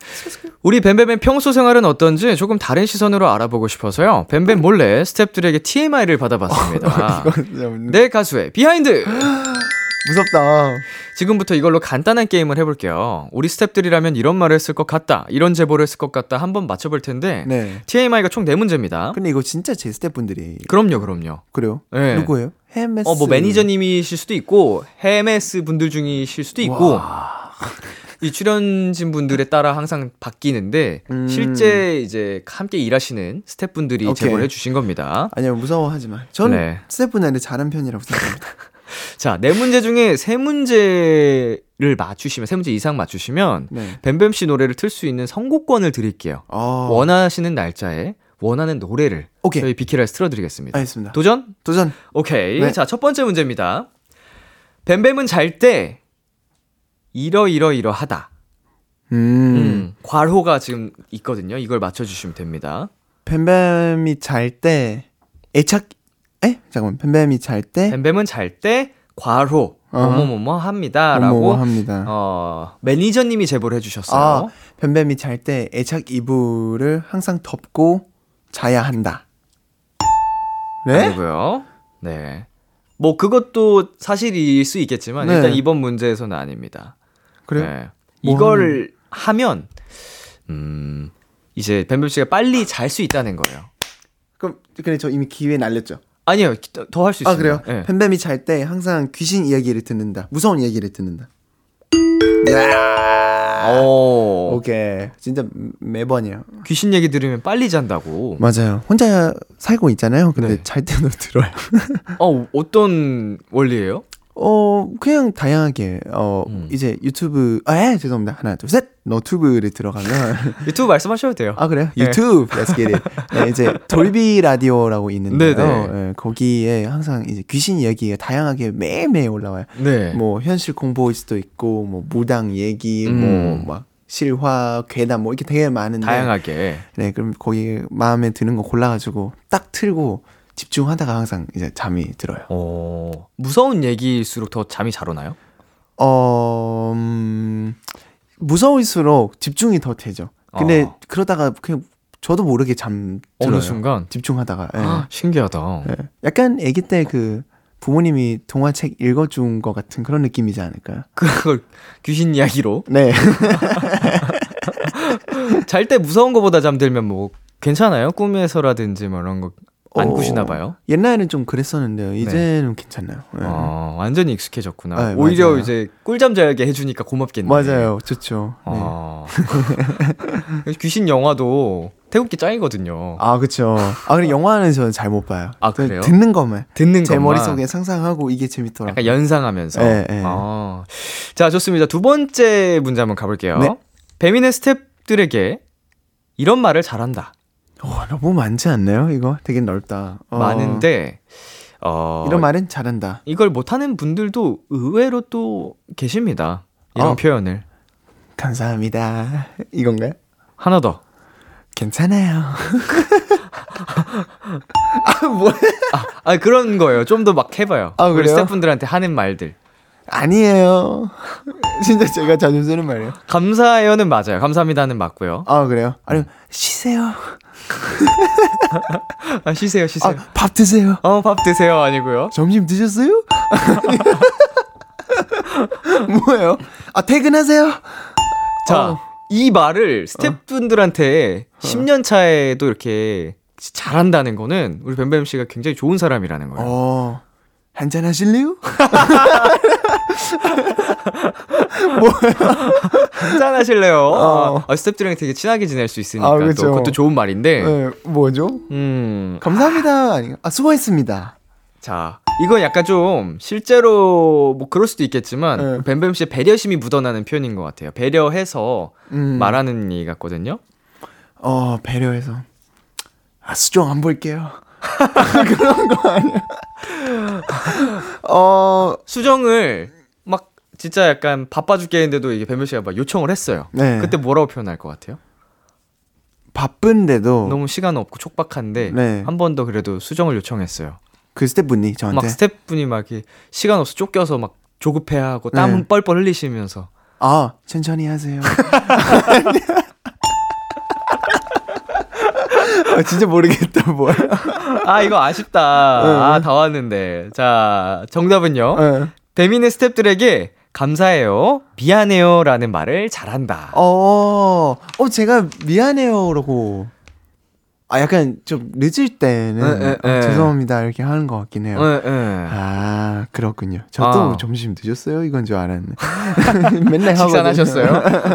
우리 뱀뱀의 평소 생활은 어떤지 조금 다른 시선으로 알아보고 싶어서요. 뱀뱀 몰래 스탭들에게 TMI를 받아봤습니다. 내 가수의 비하인드. 무섭다. 지금부터 이걸로 간단한 게임을 해볼게요. 우리 스탭들이라면 이런 말을 했을 것 같다, 이런 제보를 했을 것 같다 한번 맞춰볼 텐데 네. TMI가 총 4문제입니다. 근데 이거 진짜 제 스태프분들이 그럼요, 그럼요. 그래요? 네. 누구예요? 헤메스. 어, 뭐 매니저님이실 수도 있고 헤메스 분들 중이실 수도 있고 이 출연진 분들에 따라 항상 바뀌는데 음. 실제 이제 함께 일하시는 스태프분들이 오케이. 제보를 해주신 겁니다. 아니요 무서워하지 마. 저는 네. 스태프분한테 잘한 편이라고 생각합니다. 자, 네 문제 중에 세 문제를 맞추시면 세 문제 이상 맞추시면 네. 뱀뱀 씨 노래를 틀 수 있는 선곡권을 드릴게요. 어. 원하시는 날짜에 원하는 노래를 오케이. 저희 비키라에서 틀어드리겠습니다. 알겠습니다. 도전? 도전. 오케이. 네. 자, 첫 번째 문제입니다. 뱀뱀은 잘 때 이러이러이러하다. 음. 음. 괄호가 지금 있거든요. 이걸 맞춰주시면 됩니다. 뱀뱀이 잘 때 애착. 에? 잠깐만. 뱀뱀이 잘 때. 뱀뱀은 잘때 괄호 어허. 뭐뭐뭐뭐 합니다라고 뭐뭐 합니다. 어, 매니저님이 제보를 해 주셨어요. 아, 뱀뱀이 잘 때 애착 이불을 항상 덮고 자야 한다. 네? 아니고요. 네. 뭐 그것도 사실일 수 있겠지만 네. 일단 이번 문제에서는 아닙니다. 그래요? 네. 뭐 이걸 하면 음 이제 뱀뱀 씨가 빨리 잘 수 있다는 거예요. 그럼 근데 저 이미 기회 날렸죠. 아니요, 더 할 수 있어요. 아 그래요? 네. 뱀뱀이 잘 때 항상 귀신 이야기를 듣는다. 무서운 이야기를 듣는다. 야. 오, 오케이. 진짜 매번이에요. 귀신 얘기 들으면 빨리 잔다고. 맞아요. 혼자 살고 있잖아요. 근데 네. 잘 때도 들어요. 어, 어떤 원리예요? 어 그냥 다양하게 어 음. 이제 유튜브 아 예, 죄송합니다 하나 둘 셋 너튜브를 들어가면 유튜브 말씀하셔도 돼요. 아 그래요? 네. 유튜브 Let's get it. 네, 이제 돌비 라디오라고 있는데요. 네네. 예, 거기에 항상 이제 귀신 이야기가 다양하게 매일매일 올라와요. 네. 뭐 현실 공포일 수도 있고 뭐 무당 얘기 음. 뭐 막 실화 괴담 뭐 이렇게 되게 많은데 다양하게. 네 그럼 거기 마음에 드는 거 골라가지고 딱 틀고 집중하다가 항상 이제 잠이 들어요. 어, 무서운 얘기일수록 더 잠이 잘 오나요? 어 음, 무서울수록 집중이 더 되죠. 근데 어. 그러다가 그냥 저도 모르게 잠 들어요. 어느 순간. 집중하다가 예. 아, 신기하다. 예. 약간 아기 때 그 부모님이 동화책 읽어준 것 같은 그런 느낌이지 않을까요? 그걸 귀신 이야기로 네. 잘 때 무서운 거보다 잠들면 뭐 괜찮아요? 꿈에서라든지 뭐 이런 거 안 어, 꾸시나 봐요? 옛날에는 좀 그랬었는데요. 이제는 괜찮아요. 예. 어, 완전히 익숙해졌구나. 네, 오히려 맞아요. 이제 꿀잠 자게 해주니까 고맙겠네. 맞아요. 좋죠. 네. 어. 귀신 영화도 태국기 짱이거든요. 아, 그쵸. 아, 근데 영화는 저는 잘 못 봐요. 아, 그래요? 듣는 것만. 듣는 제 것만. 머릿속에 상상하고 이게 재밌더라고요. 약간 연상하면서. 예, 예. 아. 자, 좋습니다. 두 번째 문제 한번 가볼게요. 네. 배민의 스탭들에게 이런 말을 잘한다. 어, 너무 많지 않나요? 이거 되게 넓다. 어, 많은데, 어, 이런 말은 잘한다. 이걸 못하는 분들도 의외로 또 계십니다. 이런 어. 표현을. 감사합니다. 이건가요? 하나 더. 괜찮아요. 아, 뭐야? 아, 그런 거예요. 좀 더 막 해봐요. 아, 우리 그래요? 스태프분들한테 하는 말들. 아니에요. 진짜 제가 자주 쓰는 말이에요. 감사해요는 맞아요. 감사합니다는 맞고요. 아, 그래요? 아니, 쉬세요. 아, 쉬세요, 쉬세요. 아, 밥 드세요. 어, 밥 드세요. 아니고요. 점심 드셨어요? 뭐예요? 아, 퇴근하세요? 자, 어. 이 말을 스태프분들한테 10년 차에도 이렇게 잘한다는 거는 우리 뱀뱀 씨가 굉장히 좋은 사람이라는 거예요. 어, 한잔 하실래요? 한잔 하실래요? 어. 아, 스태프들이랑 되게 친하게 지낼 수 있으니까 아, 또 그쵸. 그것도 좋은 말인데. 네, 뭐죠? 음. 감사합니다. 아니, 아, 수고했습니다. 자, 이건 약간 좀 실제로 뭐 그럴 수도 있겠지만 네. 뱀뱀 씨의 배려심이 묻어나는 표현인 것 같아요. 배려해서 음. 말하는 이 같거든요. 어, 배려해서. 아, 수정 안 볼게요. 그런 거 아니야. 어, 수정을 막 진짜 약간 바빠 죽겠는데도 이게 뱀뱀 씨가 막 요청을 했어요. 네. 그때 뭐라고 표현할 것 같아요? 바쁜데도 너무 시간 없고 촉박한데 어. 네. 한번 더 그래도 수정을 요청했어요. 그 스태프분이 저한테 막 스태프분이 막 이렇게 시간 없어 쫓겨서 막 조급해하고 땀 네. 뻘뻘 흘리시면서 아, 천천히 하세요. 아, 진짜 모르겠다, 뭐야. 아 이거 아쉽다. 네. 아다 왔는데 자 정답은요. 네. 배민의 스태프들에게 감사해요, 미안해요라는 말을 잘한다. 어, 어, 제가 미안해요라고. 아, 약간 좀 늦을 때는 네, 네, 아, 네. 죄송합니다 이렇게 하는 것 같긴 해요. 네, 네. 아, 그렇군요. 저도 아. 점심 드셨어요? 이건 줄 알았네. 맨날 식사 하거든요. 하셨어요?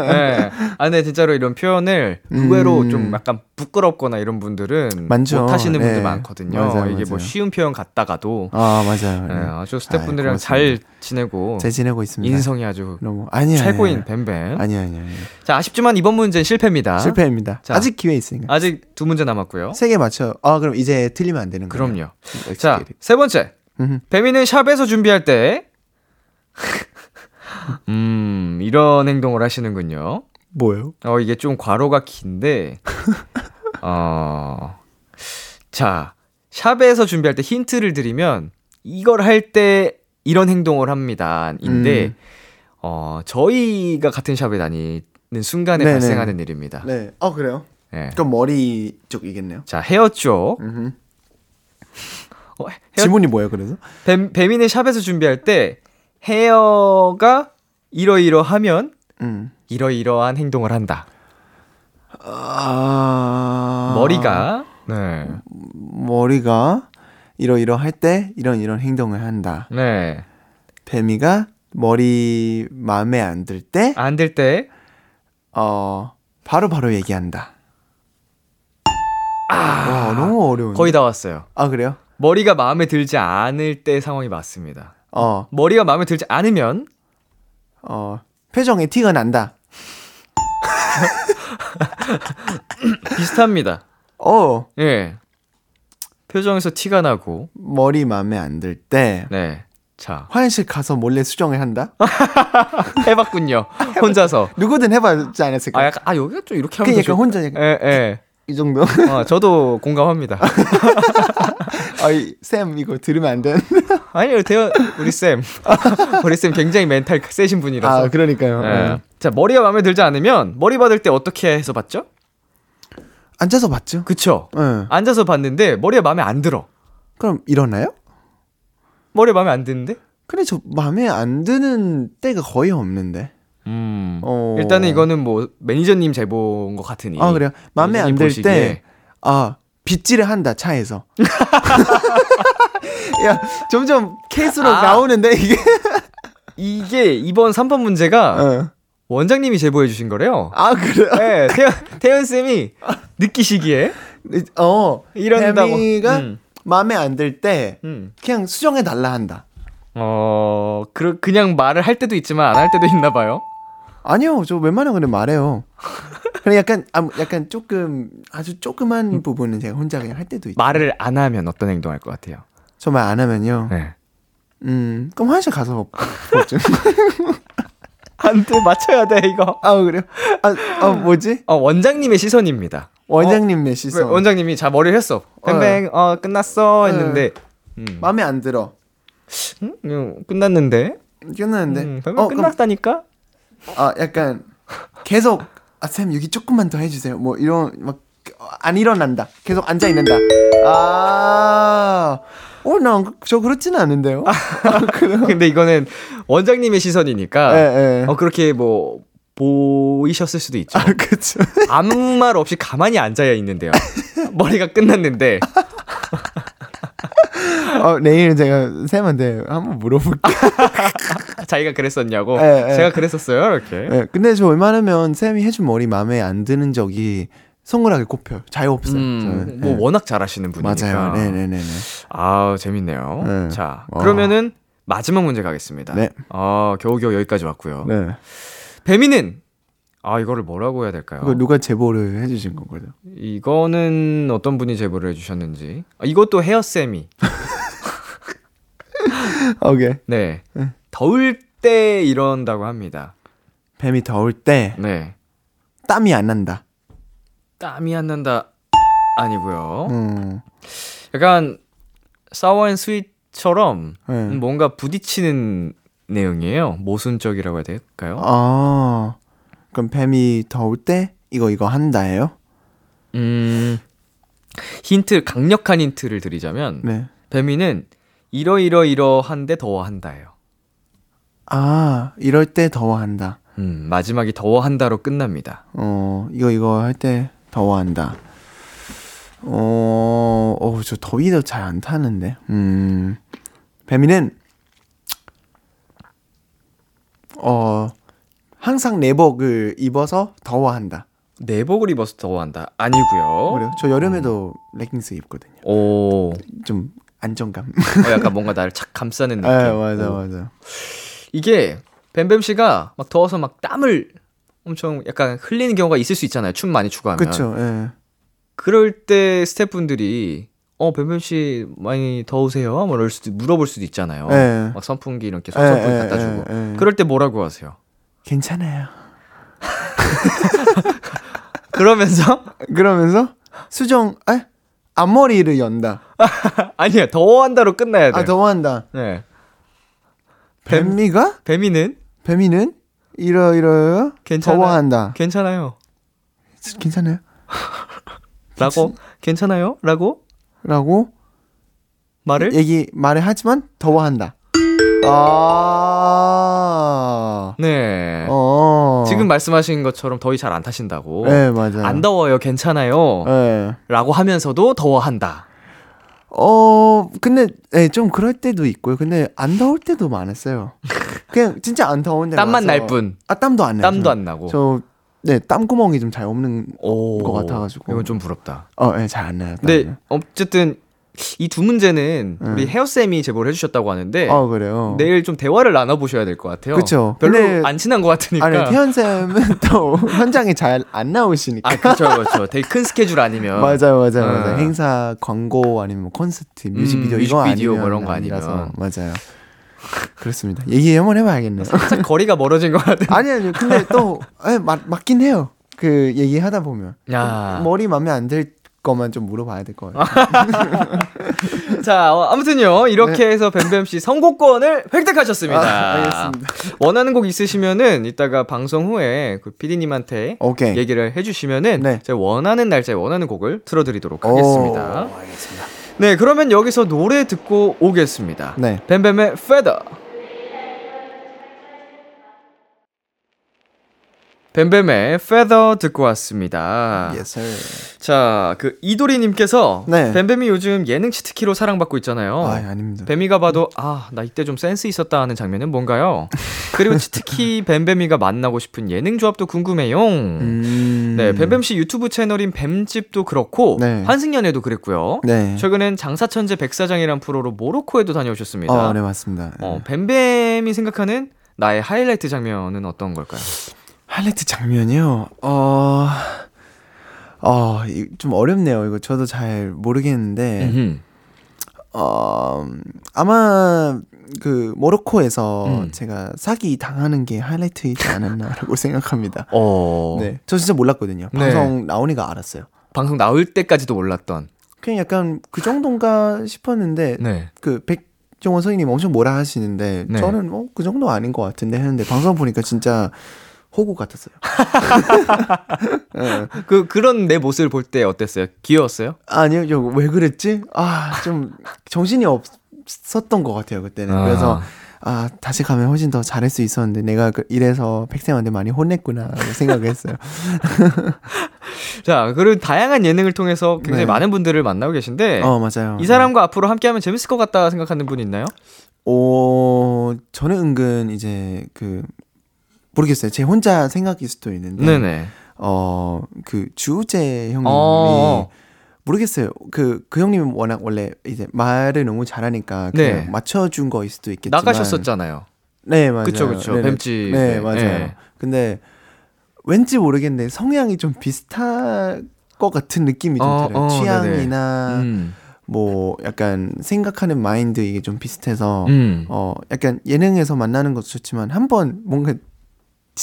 네. 아, 근데 진짜로 이런 표현을 의외로 음. 좀 약간 부끄럽거나 이런 분들은 많죠. 못 하시는 분들 네. 많거든요. 맞아요, 이게 뭐 맞아요. 쉬운 표현 같다가도 아, 맞아요. 네, 네. 아주 스태프분들이랑 아이, 잘. 지내고 잘 지내고 있습니다. 인성이 아주 너무 아니야. 최고인 뱀뱀. 아니야, 아니야. 아니야. 자, 아쉽지만 이번 문제는 실패입니다. 실패입니다. 자. 아직 기회 있으니까. 아직 두 문제 남았 고요. 세 개 맞춰. 아, 그럼 이제 틀리면 안 되는 거예요. 그럼요. 자, 자, 세 번째. 음. 뱀이는 샵에서 준비할 때 음, 이런 행동을 하시는군요. 뭐예요? 어, 이게 좀 괄호가 긴데, 어, 자, 샵에서 준비할 때 힌트를 드리면, 이걸 할 때 이런 행동을 합니다. 인데, 음. 어, 저희가 같은 샵에 다니는 순간에 네네. 발생하는 일입니다. 네. 어, 그래요? 예. 그럼 머리 쪽이겠네요. 자, 헤어 쪽. 음흠. 어, 헤어, 지문이 뭐예요, 그래서? 뱀, 뱀이는 샵에서 준비할 때, 헤어가 이러이러하면, 음. 이러이러한 행동을 한다. 아. 머리가, 네. 머리가 이러이러 할 때 이런 이런 행동을 한다. 네. 뱀이가 머리 마음에 안 들 때, 안될 때, 어, 바로 바로 얘기한다. 와, 너무 어려운데. 거의 다 왔어요. 아, 그래요? 머리가 마음에 들지 않을 때 상황이 맞습니다. 어, 머리가 마음에 들지 않으면 어, 표정에 티가 난다. 비슷합니다. 어, 예. 표정에서 티가 나고, 머리 마음에 안 들 때, 네. 자, 화장실 가서 몰래 수정을 한다? 해봤군요. 혼자서. 누구든 해봤지 않았을까? 아, 약간, 아, 여기가 좀 이렇게 그 하면 더 약간 좋- 혼자 예, 예. 이 정도? 어, 저도 공감합니다. 아이, 쌤, 이거 들으면 안 되는. 아니요, 대현, 우리 쌤. 우리 쌤 굉장히 멘탈 세신 분이라서. 아, 그러니까요. 예. 예. 자, 머리가 마음에 들지 않으면, 머리 받을 때 어떻게 해서 받죠? 앉아서 봤죠? 그쵸? 예. 앉아서 봤는데, 머리가 마음에 안 들어. 그럼 일어나요? 머리가 마음에 안 드는데? 근데 저 마음에 안 드는 때가 거의 없는데. 음. 어. 일단은 이거는 뭐 매니저님 제보인 것 같으니. 아 그래요? 마음에 안 들. 때, 아 빗질을 한다 차에서. 야 점점 케이스로 아. 나오는데 이게. 이게 이번 3번 문제가 어. 원장님이 제보해 주신 거래요. 아 그래요? 네, 태연, 태연 쌤이 느끼시기에 어 이런다고. 뱀이가 음. 마음에 안 들때 음. 그냥 수정해 달라 한다. 어, 그, 그냥 말을 할 때도 있지만 안 할 때도 있나 봐요. 아니요, 저 웬만하면 그냥 말해요. 그냥 약간 아, 약간 조금 아주 조그만 부분은 제가 혼자 그냥 할 때도 있죠. 말을 안 하면 어떤 행동할 것 같아요? 저 말 안 하면요. 네. 음, 그럼 화장실 가서 먹죠. 안 돼, 맞춰야 돼, 이거. 아 그래요? 아, 아 뭐지? 어, 원장님의 시선입니다. 원장님의 왜, 시선. 원장님이 자, 머리를 했어. 뱅뱅, 어, 끝났어. 했는데, 음, 마음에 안 들어. 음, 음, 끝났는데? 끝났는데. 음, 어, 끝났다니까? 아 약간 계속 아 쌤 여기 조금만 더 해주세요. 뭐 이런 막 안 일어난다. 계속 앉아 있는다. 아, 어나저 그렇지는 않은데요. 근데 이거는 원장님의 시선이니까, 예, 예. 어, 그렇게 뭐, 보이셨을 수도 있죠. 아 그쵸. 아무 말 없이 가만히 앉아야 있는데요. 머리가 끝났는데, 어 내일 제가 쌤한테 한번 물어볼게요. 자기가 그랬었냐고. 예, 예. 제가 그랬었어요, 이렇게. 예, 근데 저 웬만하면 쌤이 해준 머리 마음에 안 드는 적이 손가락에 꼽혀요. 잘 없어요. 음. 뭐 예. 워낙 잘하시는 분이니까. 맞아요. 네네네네. 아 재밌네요. 네. 자 와. 그러면은 마지막 문제 가겠습니다. 네. 아 겨우겨우 여기까지 왔고요. 네. 배미는 아 이거를 뭐라고 해야 될까요? 그거 누가 제보를 해주신 거거든. 이거는 어떤 분이 제보를 해주셨는지. 아, 이것도 헤어 쌤이. 오케이. 네. 네. 더울 때 이런다고 합니다. 뱀이 더울 때 네. 땀이 안 난다. 땀이 안 난다. 아니고요. 음. 약간 사워 앤 스윗처럼 네. 뭔가 부딪히는 내용이에요. 모순적이라고 해야 될까요? 아, 그럼 뱀이 더울 때 이거 이거 한다예요? 음, 힌트, 강력한 힌트를 드리자면, 네. 뱀이는 이러이러이러한데 더워한다예요. 아, 이럴 때 더워한다. 음, 마지막이 더워한다로 끝납니다. 어, 이거 이거 할 때 더워한다. 어, 어, 저 더위도 잘 안 타는데. 음, 뱀이는 어 항상 내복을 입어서 더워한다. 내복을 입어서 더워한다. 아니고요. 그래요? 저 여름에도 레깅스 입거든요. 오, 어, 좀 안정감. 약간 뭔가 나를 착 감싸는 느낌. 아, 맞아, 오. 맞아. 이게 뱀뱀 씨가 막 더워서 막 땀을 엄청 약간 흘리는 경우가 있을 수 있잖아요. 춤 많이 추고 하면. 그쵸, 예. 그럴 때 스태프분들이 어 뱀뱀 씨 많이 더우세요? 뭐 이럴 수도 물어볼 수도 있잖아요. 예. 막 선풍기 이렇게 예, 손선풍기 예, 갖다 주고. 예, 예. 그럴 때 뭐라고 하세요? 괜찮아요. 그러면서 그러면서 수정, 아, 앞머리를 연다. 아니요 더워한다로 끝나야 돼요. 아, 더워한다. 네. 뱀- 뱀이가? 뱀이는 뱀이는? 이러, 이러요? 괜찮아. 더워한다. 괜찮아요. 괜찮아요? 라고 괜찮아요? 라고 라고 말을 얘기, 말을 하지만 더워한다. 아, 네. 어. 지금 말씀하신 것처럼 더위 잘 안 타신다고. 네, 맞아요. 안 더워요. 괜찮아요. 네. 라고 하면서도 더워한다. 어, 근데, 예, 좀 그럴 때도 있고요. 근데 안 더울 때도 많았어요. 그냥 진짜 안 더운데. 땀만 날 뿐. 아, 땀도 안 나요. 땀도 저. 안 나고. 저, 네, 땀구멍이 좀 잘 없는, 오, 것 같아가지고. 이건 좀 부럽다. 어, 예, 잘안 나요. 근데 땀은. 어쨌든 이 두 문제는 우리 음. 헤어 쌤이 제보를 해주셨다고 하는데 어, 그래요. 내일 좀 대화를 나눠보셔야 될 것 같아요. 그쵸. 별로 근데- 안 친한 것 같으니까. 아니, 태연쌤은 또 현장에 잘 안 나오시니까. 아, 그렇죠, 그렇죠. 되게 큰 스케줄 아니면. 맞아요, 맞아요, 어. 맞아요. 행사, 광고 아니면 뭐 콘서트, 뮤직비디오 음, 이거 뮤직비디오 아니면 뭐 이런 거 아니라서. 맞아요. 그렇습니다. 얘기 한번 해봐야겠네요. 살짝 거리가 멀어진 것 같은. 아니 아니 근데 또 예, 맞, 맞긴 해요. 그 얘기하다 보면 야. 머리 맘에 안 들 거만 좀 물어봐야 될 것 같아요. 자, 어, 아무튼요. 이렇게 해서 뱀뱀 씨 선곡권을 획득하셨습니다. 네. 아, 알겠습니다. 원하는 곡 있으시면은 이따가 방송 후에 그 PD님한테 오케이. 얘기를 해주시면은 네. 제가 원하는 날짜에 원하는 곡을 틀어드리도록 오, 하겠습니다. 알겠습니다. 네, 그러면 여기서 노래 듣고 오겠습니다. 네. 뱀뱀의 Feather. 뱀뱀의 Feather 듣고 왔습니다. Yes, sir. 자, 그 이도리님께서 네. 뱀뱀이 요즘 예능 치트키로 사랑받고 있잖아요. 아, 아닙니다. 뱀이가 봐도 아, 나 이때 좀 센스 있었다 하는 장면은 뭔가요? 그리고 치트키 뱀뱀이가 만나고 싶은 예능 조합도 궁금해요. 음. 네, 뱀뱀 씨 유튜브 채널인 뱀집도 그렇고 네. 환승연애도 그랬고요. 네. 최근엔 장사천재 백사장이란 프로로 모로코에도 다녀오셨습니다. 어, 네, 맞습니다. 어, 뱀뱀이 생각하는 나의 하이라이트 장면은 어떤 걸까요? 하이라이트 장면이요. 어, 어, 이- 좀 어렵네요. 이거 저도 잘 모르겠는데, 음흠. 어, 아마 그 모로코에서 음. 제가 사기 당하는 게 하이라이트이지 않았나라고 생각합니다. 어, 네, 저 진짜 몰랐거든요. 네. 방송 나오니까 알았어요. 방송 나올 때까지도 몰랐던. 그냥 약간 그 정도인가 싶었는데 네. 그 백종원 선생님 엄청 뭐라 하시는데 네. 저는 뭐그 정도 아닌 것 같은데 했는데 방송 보니까 진짜 호구 같았어요. 예. 그 그런 내 모습을 볼 때 어땠어요? 귀여웠어요? 아니요, 저 왜 그랬지? 아, 좀 정신이 없었던 것 같아요 그때는. 아. 그래서 아 다시 가면 훨씬 더 잘할 수 있었는데 내가 그 이래서 백쌤한테 많이 혼냈구나라고 생각을 했어요. 자, 그리고 다양한 예능을 통해서 굉장히 네. 많은 분들을 만나고 계신데 어 맞아요. 이 사람과 앞으로 함께하면 재밌을 것 같다 생각하는 분 있나요? 오 저는 은근 이제 그 모르겠어요. 제 혼자 생각일 수도 있는데 네네. 어 그 주우재 형님이 어. 모르겠어요. 그 그 형님은 워낙 원래 이제 말을 너무 잘하니까 그냥 네. 맞춰준 거일 수도 있겠지만 나가셨었잖아요. 네 맞아요. 그쵸, 그쵸. 네네. 뱀집. 네 맞아요. 네. 근데 왠지 모르겠는데 성향이 좀 비슷할 것 같은 느낌이 좀 어, 들어요. 어, 취향이나 음. 뭐 약간 생각하는 마인드 이게 좀 비슷해서 음. 어 약간 예능에서 만나는 것도 좋지만 한번 뭔가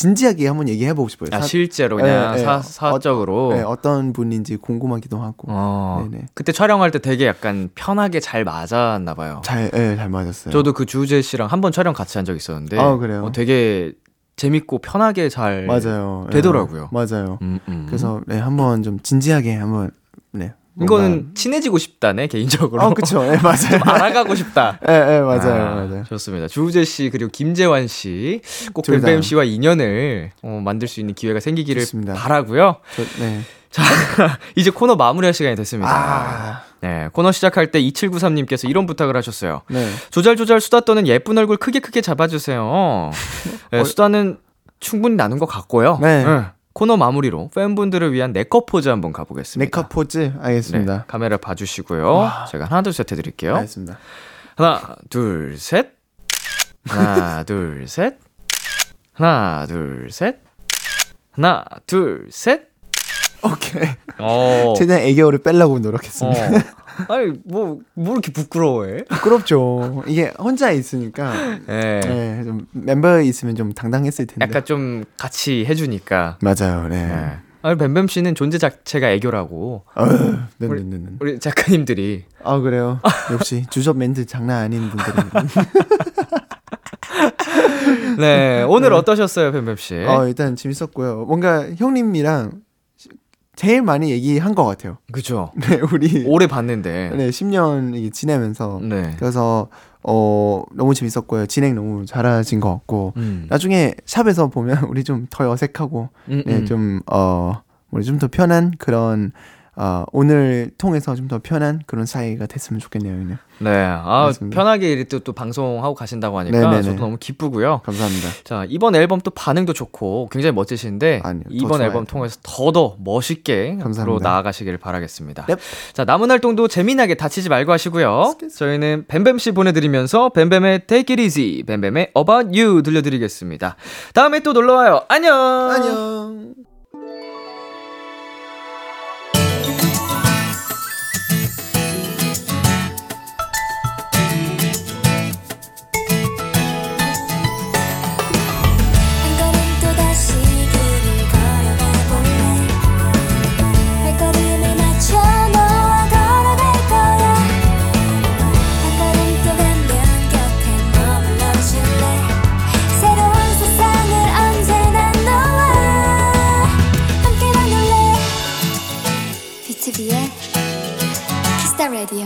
진지하게 한번 얘기해 보고 싶어요. 아 사- 실제로 그냥 네, 네. 사, 사적으로. 네, 어떤 분인지 궁금하기도 하고. 어. 네네. 그때 촬영할 때 되게 약간 편하게 잘 맞았나 봐요. 잘, 예, 잘 맞았어요. 저도 그 주우재 씨랑 한 번 촬영 같이 한 적 있었는데 아, 그래요? 어, 되게 재밌고 편하게 잘 맞아요. 예, 되더라고요. 맞아요. 음, 음. 그래서 네, 한번 좀 진지하게 한번 네. 이거는 친해지고 싶다네 개인적으로. 어, 그쵸. 예, 맞아요. 알아가고 싶다. 예, 예, 맞아요. 아, 맞아요. 좋습니다. 주우재 씨 그리고 김재환 씨 꼭. 뱀뱀 씨와 인연을 어, 만들 수 있는 기회가 생기기를 좋습니다. 바라고요. 저, 네. 자, 이제 코너 마무리할 시간이 됐습니다. 아, 네, 코너 시작할 때 2793님께서 이런 부탁을 하셨어요. 네. 조잘조잘 수다 떠는 예쁜 얼굴 크게 크게 잡아주세요. 네, 수다는 충분히 나눈 것 같고요. 네. 코너 마무리로 팬분들을 위한 네컷 포즈 한번 가보겠습니다. 네컷 포즈 알겠습니다. 네, 카메라 봐주시고요. 제가 하나 둘 셋 해드릴게요. 알겠습니다. 하나 둘 셋. 하나 둘 셋. 하나 둘 셋. 하나 둘 셋. 오케이. 어. 최대한 애교를 빼려고 어. 노력했습니다. 아니 뭐뭐 이렇게 부끄러워해? 부끄럽죠. 이게 혼자 있으니까 네. 네, 좀 멤버 있으면 좀 당당했을 텐데. 약간 좀 같이 해주니까. 맞아요. 네. 네. 아니 뱀뱀 씨는 존재 자체가 애교라고 어휴, 네, 우리- 네, 네, 네. 우리 작가님들이 아 그래요. 역시 주접 멘트 장난 아닌 분들이. 네 오늘 어떠셨어요 뱀뱀 씨? 어 일단 재밌었고요. 뭔가 형님이랑 제일 많이 얘기한 것 같아요. 그죠? 네, 우리 오래 봤는데. 네 10년 이게 지내면서 네. 그래서 어 너무 재밌었고요. 진행 너무 잘하신 것 같고 음. 나중에 샵에서 보면 우리 좀더 어색하고 음, 네, 음. 좀어 우리 좀 더 편한 그런 어 오늘 통해서 좀 더 편한 그런 사이가 됐으면 좋겠네요, 형님. 네. 아 맞습니다. 편하게 이렇게 또 방송하고 가신다고 하니까 네네네. 저도 너무 기쁘고요. 감사합니다. 자 이번 앨범 또 반응도 좋고 굉장히 멋지신데 아니요, 더 이번. 앨범 통해서 더더 멋있게 감사합니다. 나아가시길 바라겠습니다. 넵. 자 남은 활동도 재미나게 다치지 말고 하시고요. 저희는 뱀뱀 씨 보내드리면서 뱀뱀의 Take It Easy, 뱀뱀의 About You 들려드리겠습니다. 다음에 또 놀러 와요. 안녕. 안녕. 키스타 라디오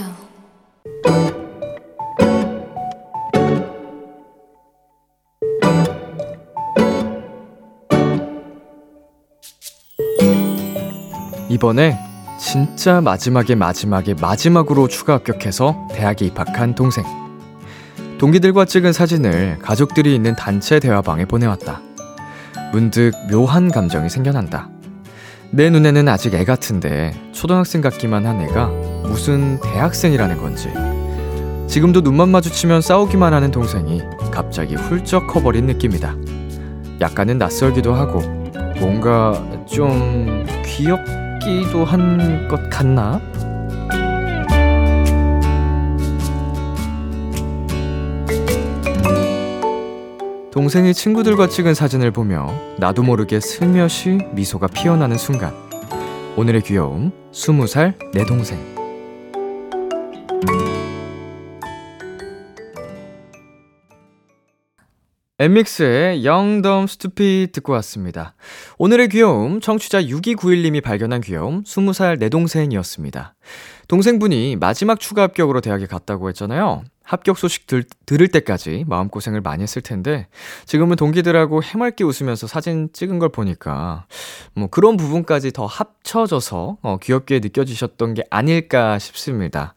이번에 진짜 마지막에 마지막에 마지막으로 추가 합격해서 대학에 입학한 동생. 동기들과 찍은 사진을 가족들이 있는 단체 대화방에 보내왔다. 문득 묘한 감정이 생겨난다. 내 눈에는 아직 애 같은데 초등학생 같기만 한 애가 무슨 대학생이라는 건지. 지금도 눈만 마주치면 싸우기만 하는 동생이 갑자기 훌쩍 커버린 느낌이다. 약간은 낯설기도 하고 뭔가 좀 귀엽기도 한 것 같나? 동생이 친구들과 찍은 사진을 보며 나도 모르게 슬며시 미소가 피어나는 순간 오늘의 귀여움 스무 살내 동생 엠믹스의 Young Dumb Stupid 듣고 왔습니다. 오늘의 귀여움 청취자 6291님이 발견한 귀여움 20살 내 동생이었습니다. 동생분이 마지막 추가 합격으로 대학에 갔다고 했잖아요. 합격 소식 들, 들을 때까지 마음고생을 많이 했을 텐데 지금은 동기들하고 해맑게 웃으면서 사진 찍은 걸 보니까 뭐 그런 부분까지 더 합쳐져서 어, 귀엽게 느껴지셨던 게 아닐까 싶습니다.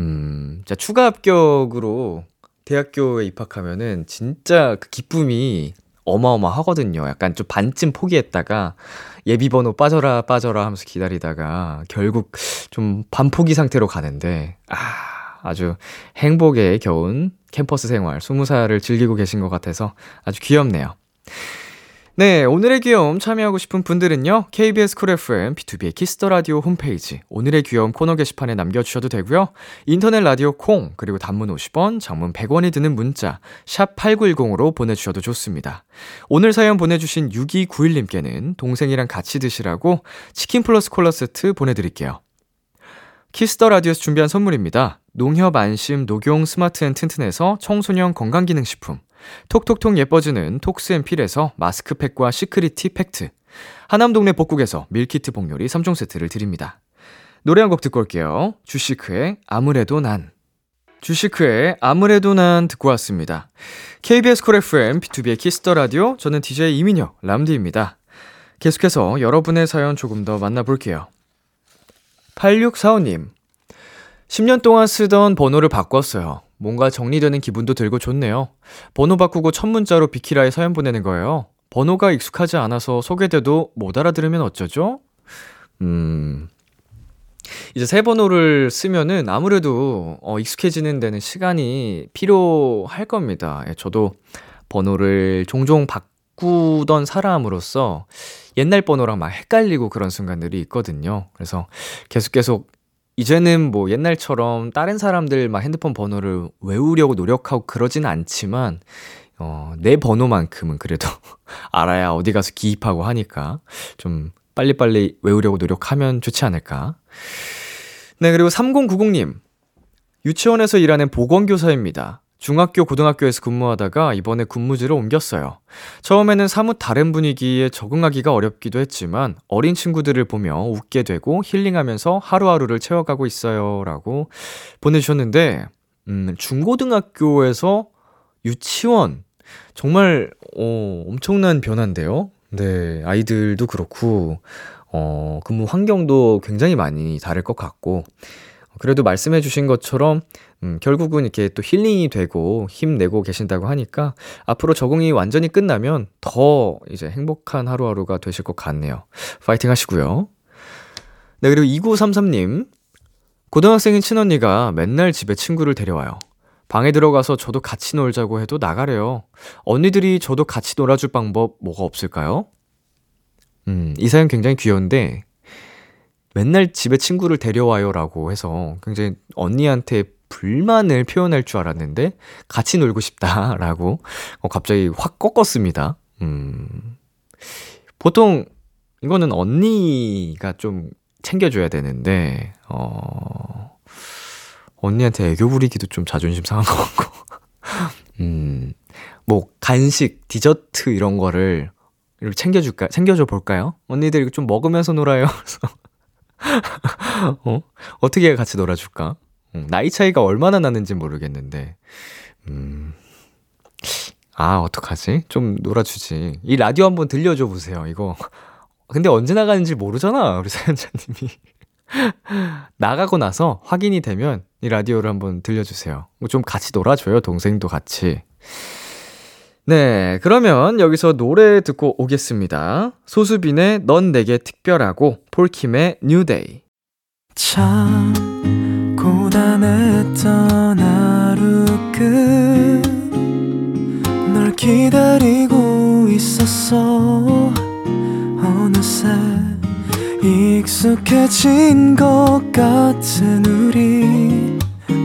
음, 자, 추가 합격으로 대학교에 입학하면은 진짜 그 기쁨이 어마어마하거든요. 약간 좀 반쯤 포기했다가 예비 번호 빠져라 빠져라 하면서 기다리다가 결국 좀 반포기 상태로 가는데 아 아주 행복에 겨운 캠퍼스 생활 20살을 즐기고 계신 것 같아서 아주 귀엽네요. 네, 오늘의 귀여움 참여하고 싶은 분들은요. KBS 쿨 FM 비투비의 키스 더 라디오 홈페이지 오늘의 귀여움 코너 게시판에 남겨 주셔도 되고요. 인터넷 라디오 콩 그리고 단문 50원, 장문 100원이 드는 문자 샵 8910으로 보내 주셔도 좋습니다. 오늘 사연 보내 주신 6291 님께는 동생이랑 같이 드시라고 치킨 플러스 콜라 세트 보내 드릴게요. 키스 더 라디오에서 준비한 선물입니다. 농협 안심 녹용 스마트 앤 튼튼에서 청소년 건강기능식품 톡톡톡 예뻐지는 톡스앤필에서 마스크팩과 시크릿티 팩트 하남동네 복국에서 밀키트 복요리 3종 세트를 드립니다. 노래 한 곡 듣고 올게요. 주시크의 아무래도 난 주시크의 아무래도 난 듣고 왔습니다. KBS 쿨 FM 비투비의 키스 더 라디오 저는 DJ 이민혁 람디입니다. 계속해서 여러분의 사연 조금 더 만나볼게요. 8645님 10년 동안 쓰던 번호를 바꿨어요. 뭔가 정리되는 기분도 들고 좋네요. 번호 바꾸고 첫 문자로 비키라에 사연 보내는 거예요. 번호가 익숙하지 않아서 소개돼도 못 알아들으면 어쩌죠? 음. 이제 새 번호를 쓰면은 아무래도 어, 익숙해지는 데는 시간이 필요할 겁니다. 예, 저도 번호를 종종 바꾸던 사람으로서 옛날 번호랑 막 헷갈리고 그런 순간들이 있거든요. 그래서 계속 계속 이제는 뭐 옛날처럼 다른 사람들 막 핸드폰 번호를 외우려고 노력하고 그러진 않지만, 어, 내 번호만큼은 그래도 알아야 어디 가서 기입하고 하니까 좀 빨리빨리 외우려고 노력하면 좋지 않을까. 네, 그리고 3090님. 유치원에서 일하는 보건교사입니다. 중학교, 고등학교에서 근무하다가 이번에 근무지를 옮겼어요. 처음에는 사뭇 다른 분위기에 적응하기가 어렵기도 했지만 어린 친구들을 보며 웃게 되고 힐링하면서 하루하루를 채워가고 있어요. 라고 보내주셨는데, 음, 중고등학교에서 유치원. 정말, 어, 엄청난 변화인데요. 네, 아이들도 그렇고, 어, 근무 환경도 굉장히 많이 다를 것 같고, 그래도 말씀해 주신 것처럼 음, 결국은 이렇게 또 힐링이 되고 힘내고 계신다고 하니까 앞으로 적응이 완전히 끝나면 더 이제 행복한 하루하루가 되실 것 같네요. 파이팅 하시고요. 네, 그리고 2933님. 고등학생인 친언니가 맨날 집에 친구를 데려와요. 방에 들어가서 저도 같이 놀자고 해도 나가래요. 언니들이 저도 같이 놀아줄 방법 뭐가 없을까요? 음, 이 사연 굉장히 귀여운데, 맨날 집에 친구를 데려와요라고 해서 굉장히 언니한테 불만을 표현할 줄 알았는데 같이 놀고 싶다라고 어, 갑자기 확 꺾었습니다. 음. 보통 이거는 언니가 좀 챙겨줘야 되는데 어 언니한테 애교 부리기도 좀 자존심 상한 것 같고 음. 뭐 간식, 디저트 이런 거를 챙겨줄까 챙겨줘 볼까요? 언니들 이거 좀 먹으면서 놀아요. 어? 어떻게 같이 놀아줄까? 음, 나이 차이가 얼마나 나는지 모르겠는데, 음, 아, 어떡하지? 좀 놀아주지. 이 라디오 한번 들려줘 보세요. 이거 근데 언제 나가는지 모르잖아, 우리 사연자님이. 나가고 나서 확인이 되면 이 라디오를 한번 들려주세요. 뭐 좀 같이 놀아줘요, 동생도 같이. 네, 그러면 여기서 노래 듣고 오겠습니다. 소수빈의 넌 내게 특별하고 폴킴의 뉴데이. 참 고단했던 하루 끝널 기다리고 있었어 어느새 익숙해진 것 같은 우리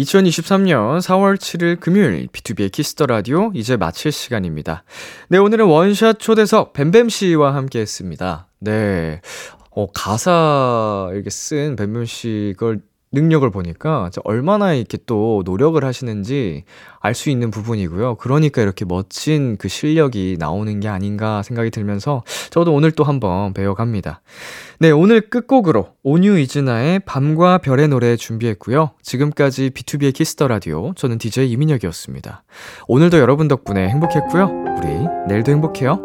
2023년 4월 7일 금요일 비투비의 키스 더 라디오 이제 마칠 시간입니다. 네, 오늘은 원샷 초대석 뱀뱀 씨와 함께 했습니다. 네. 어, 가사 이렇게 쓴 뱀뱀 씨걸 능력을 보니까 얼마나 이렇게 또 노력을 하시는지 알 수 있는 부분이고요. 그러니까 이렇게 멋진 그 실력이 나오는 게 아닌가 생각이 들면서 저도 오늘 또 한번 배워갑니다. 네, 오늘 끝곡으로 온유 이진아의 밤과 별의 노래 준비했고요. 지금까지 비투비의 키스 더 라디오 저는 DJ 이민혁이었습니다. 오늘도 여러분 덕분에 행복했고요. 우리 내일도 행복해요.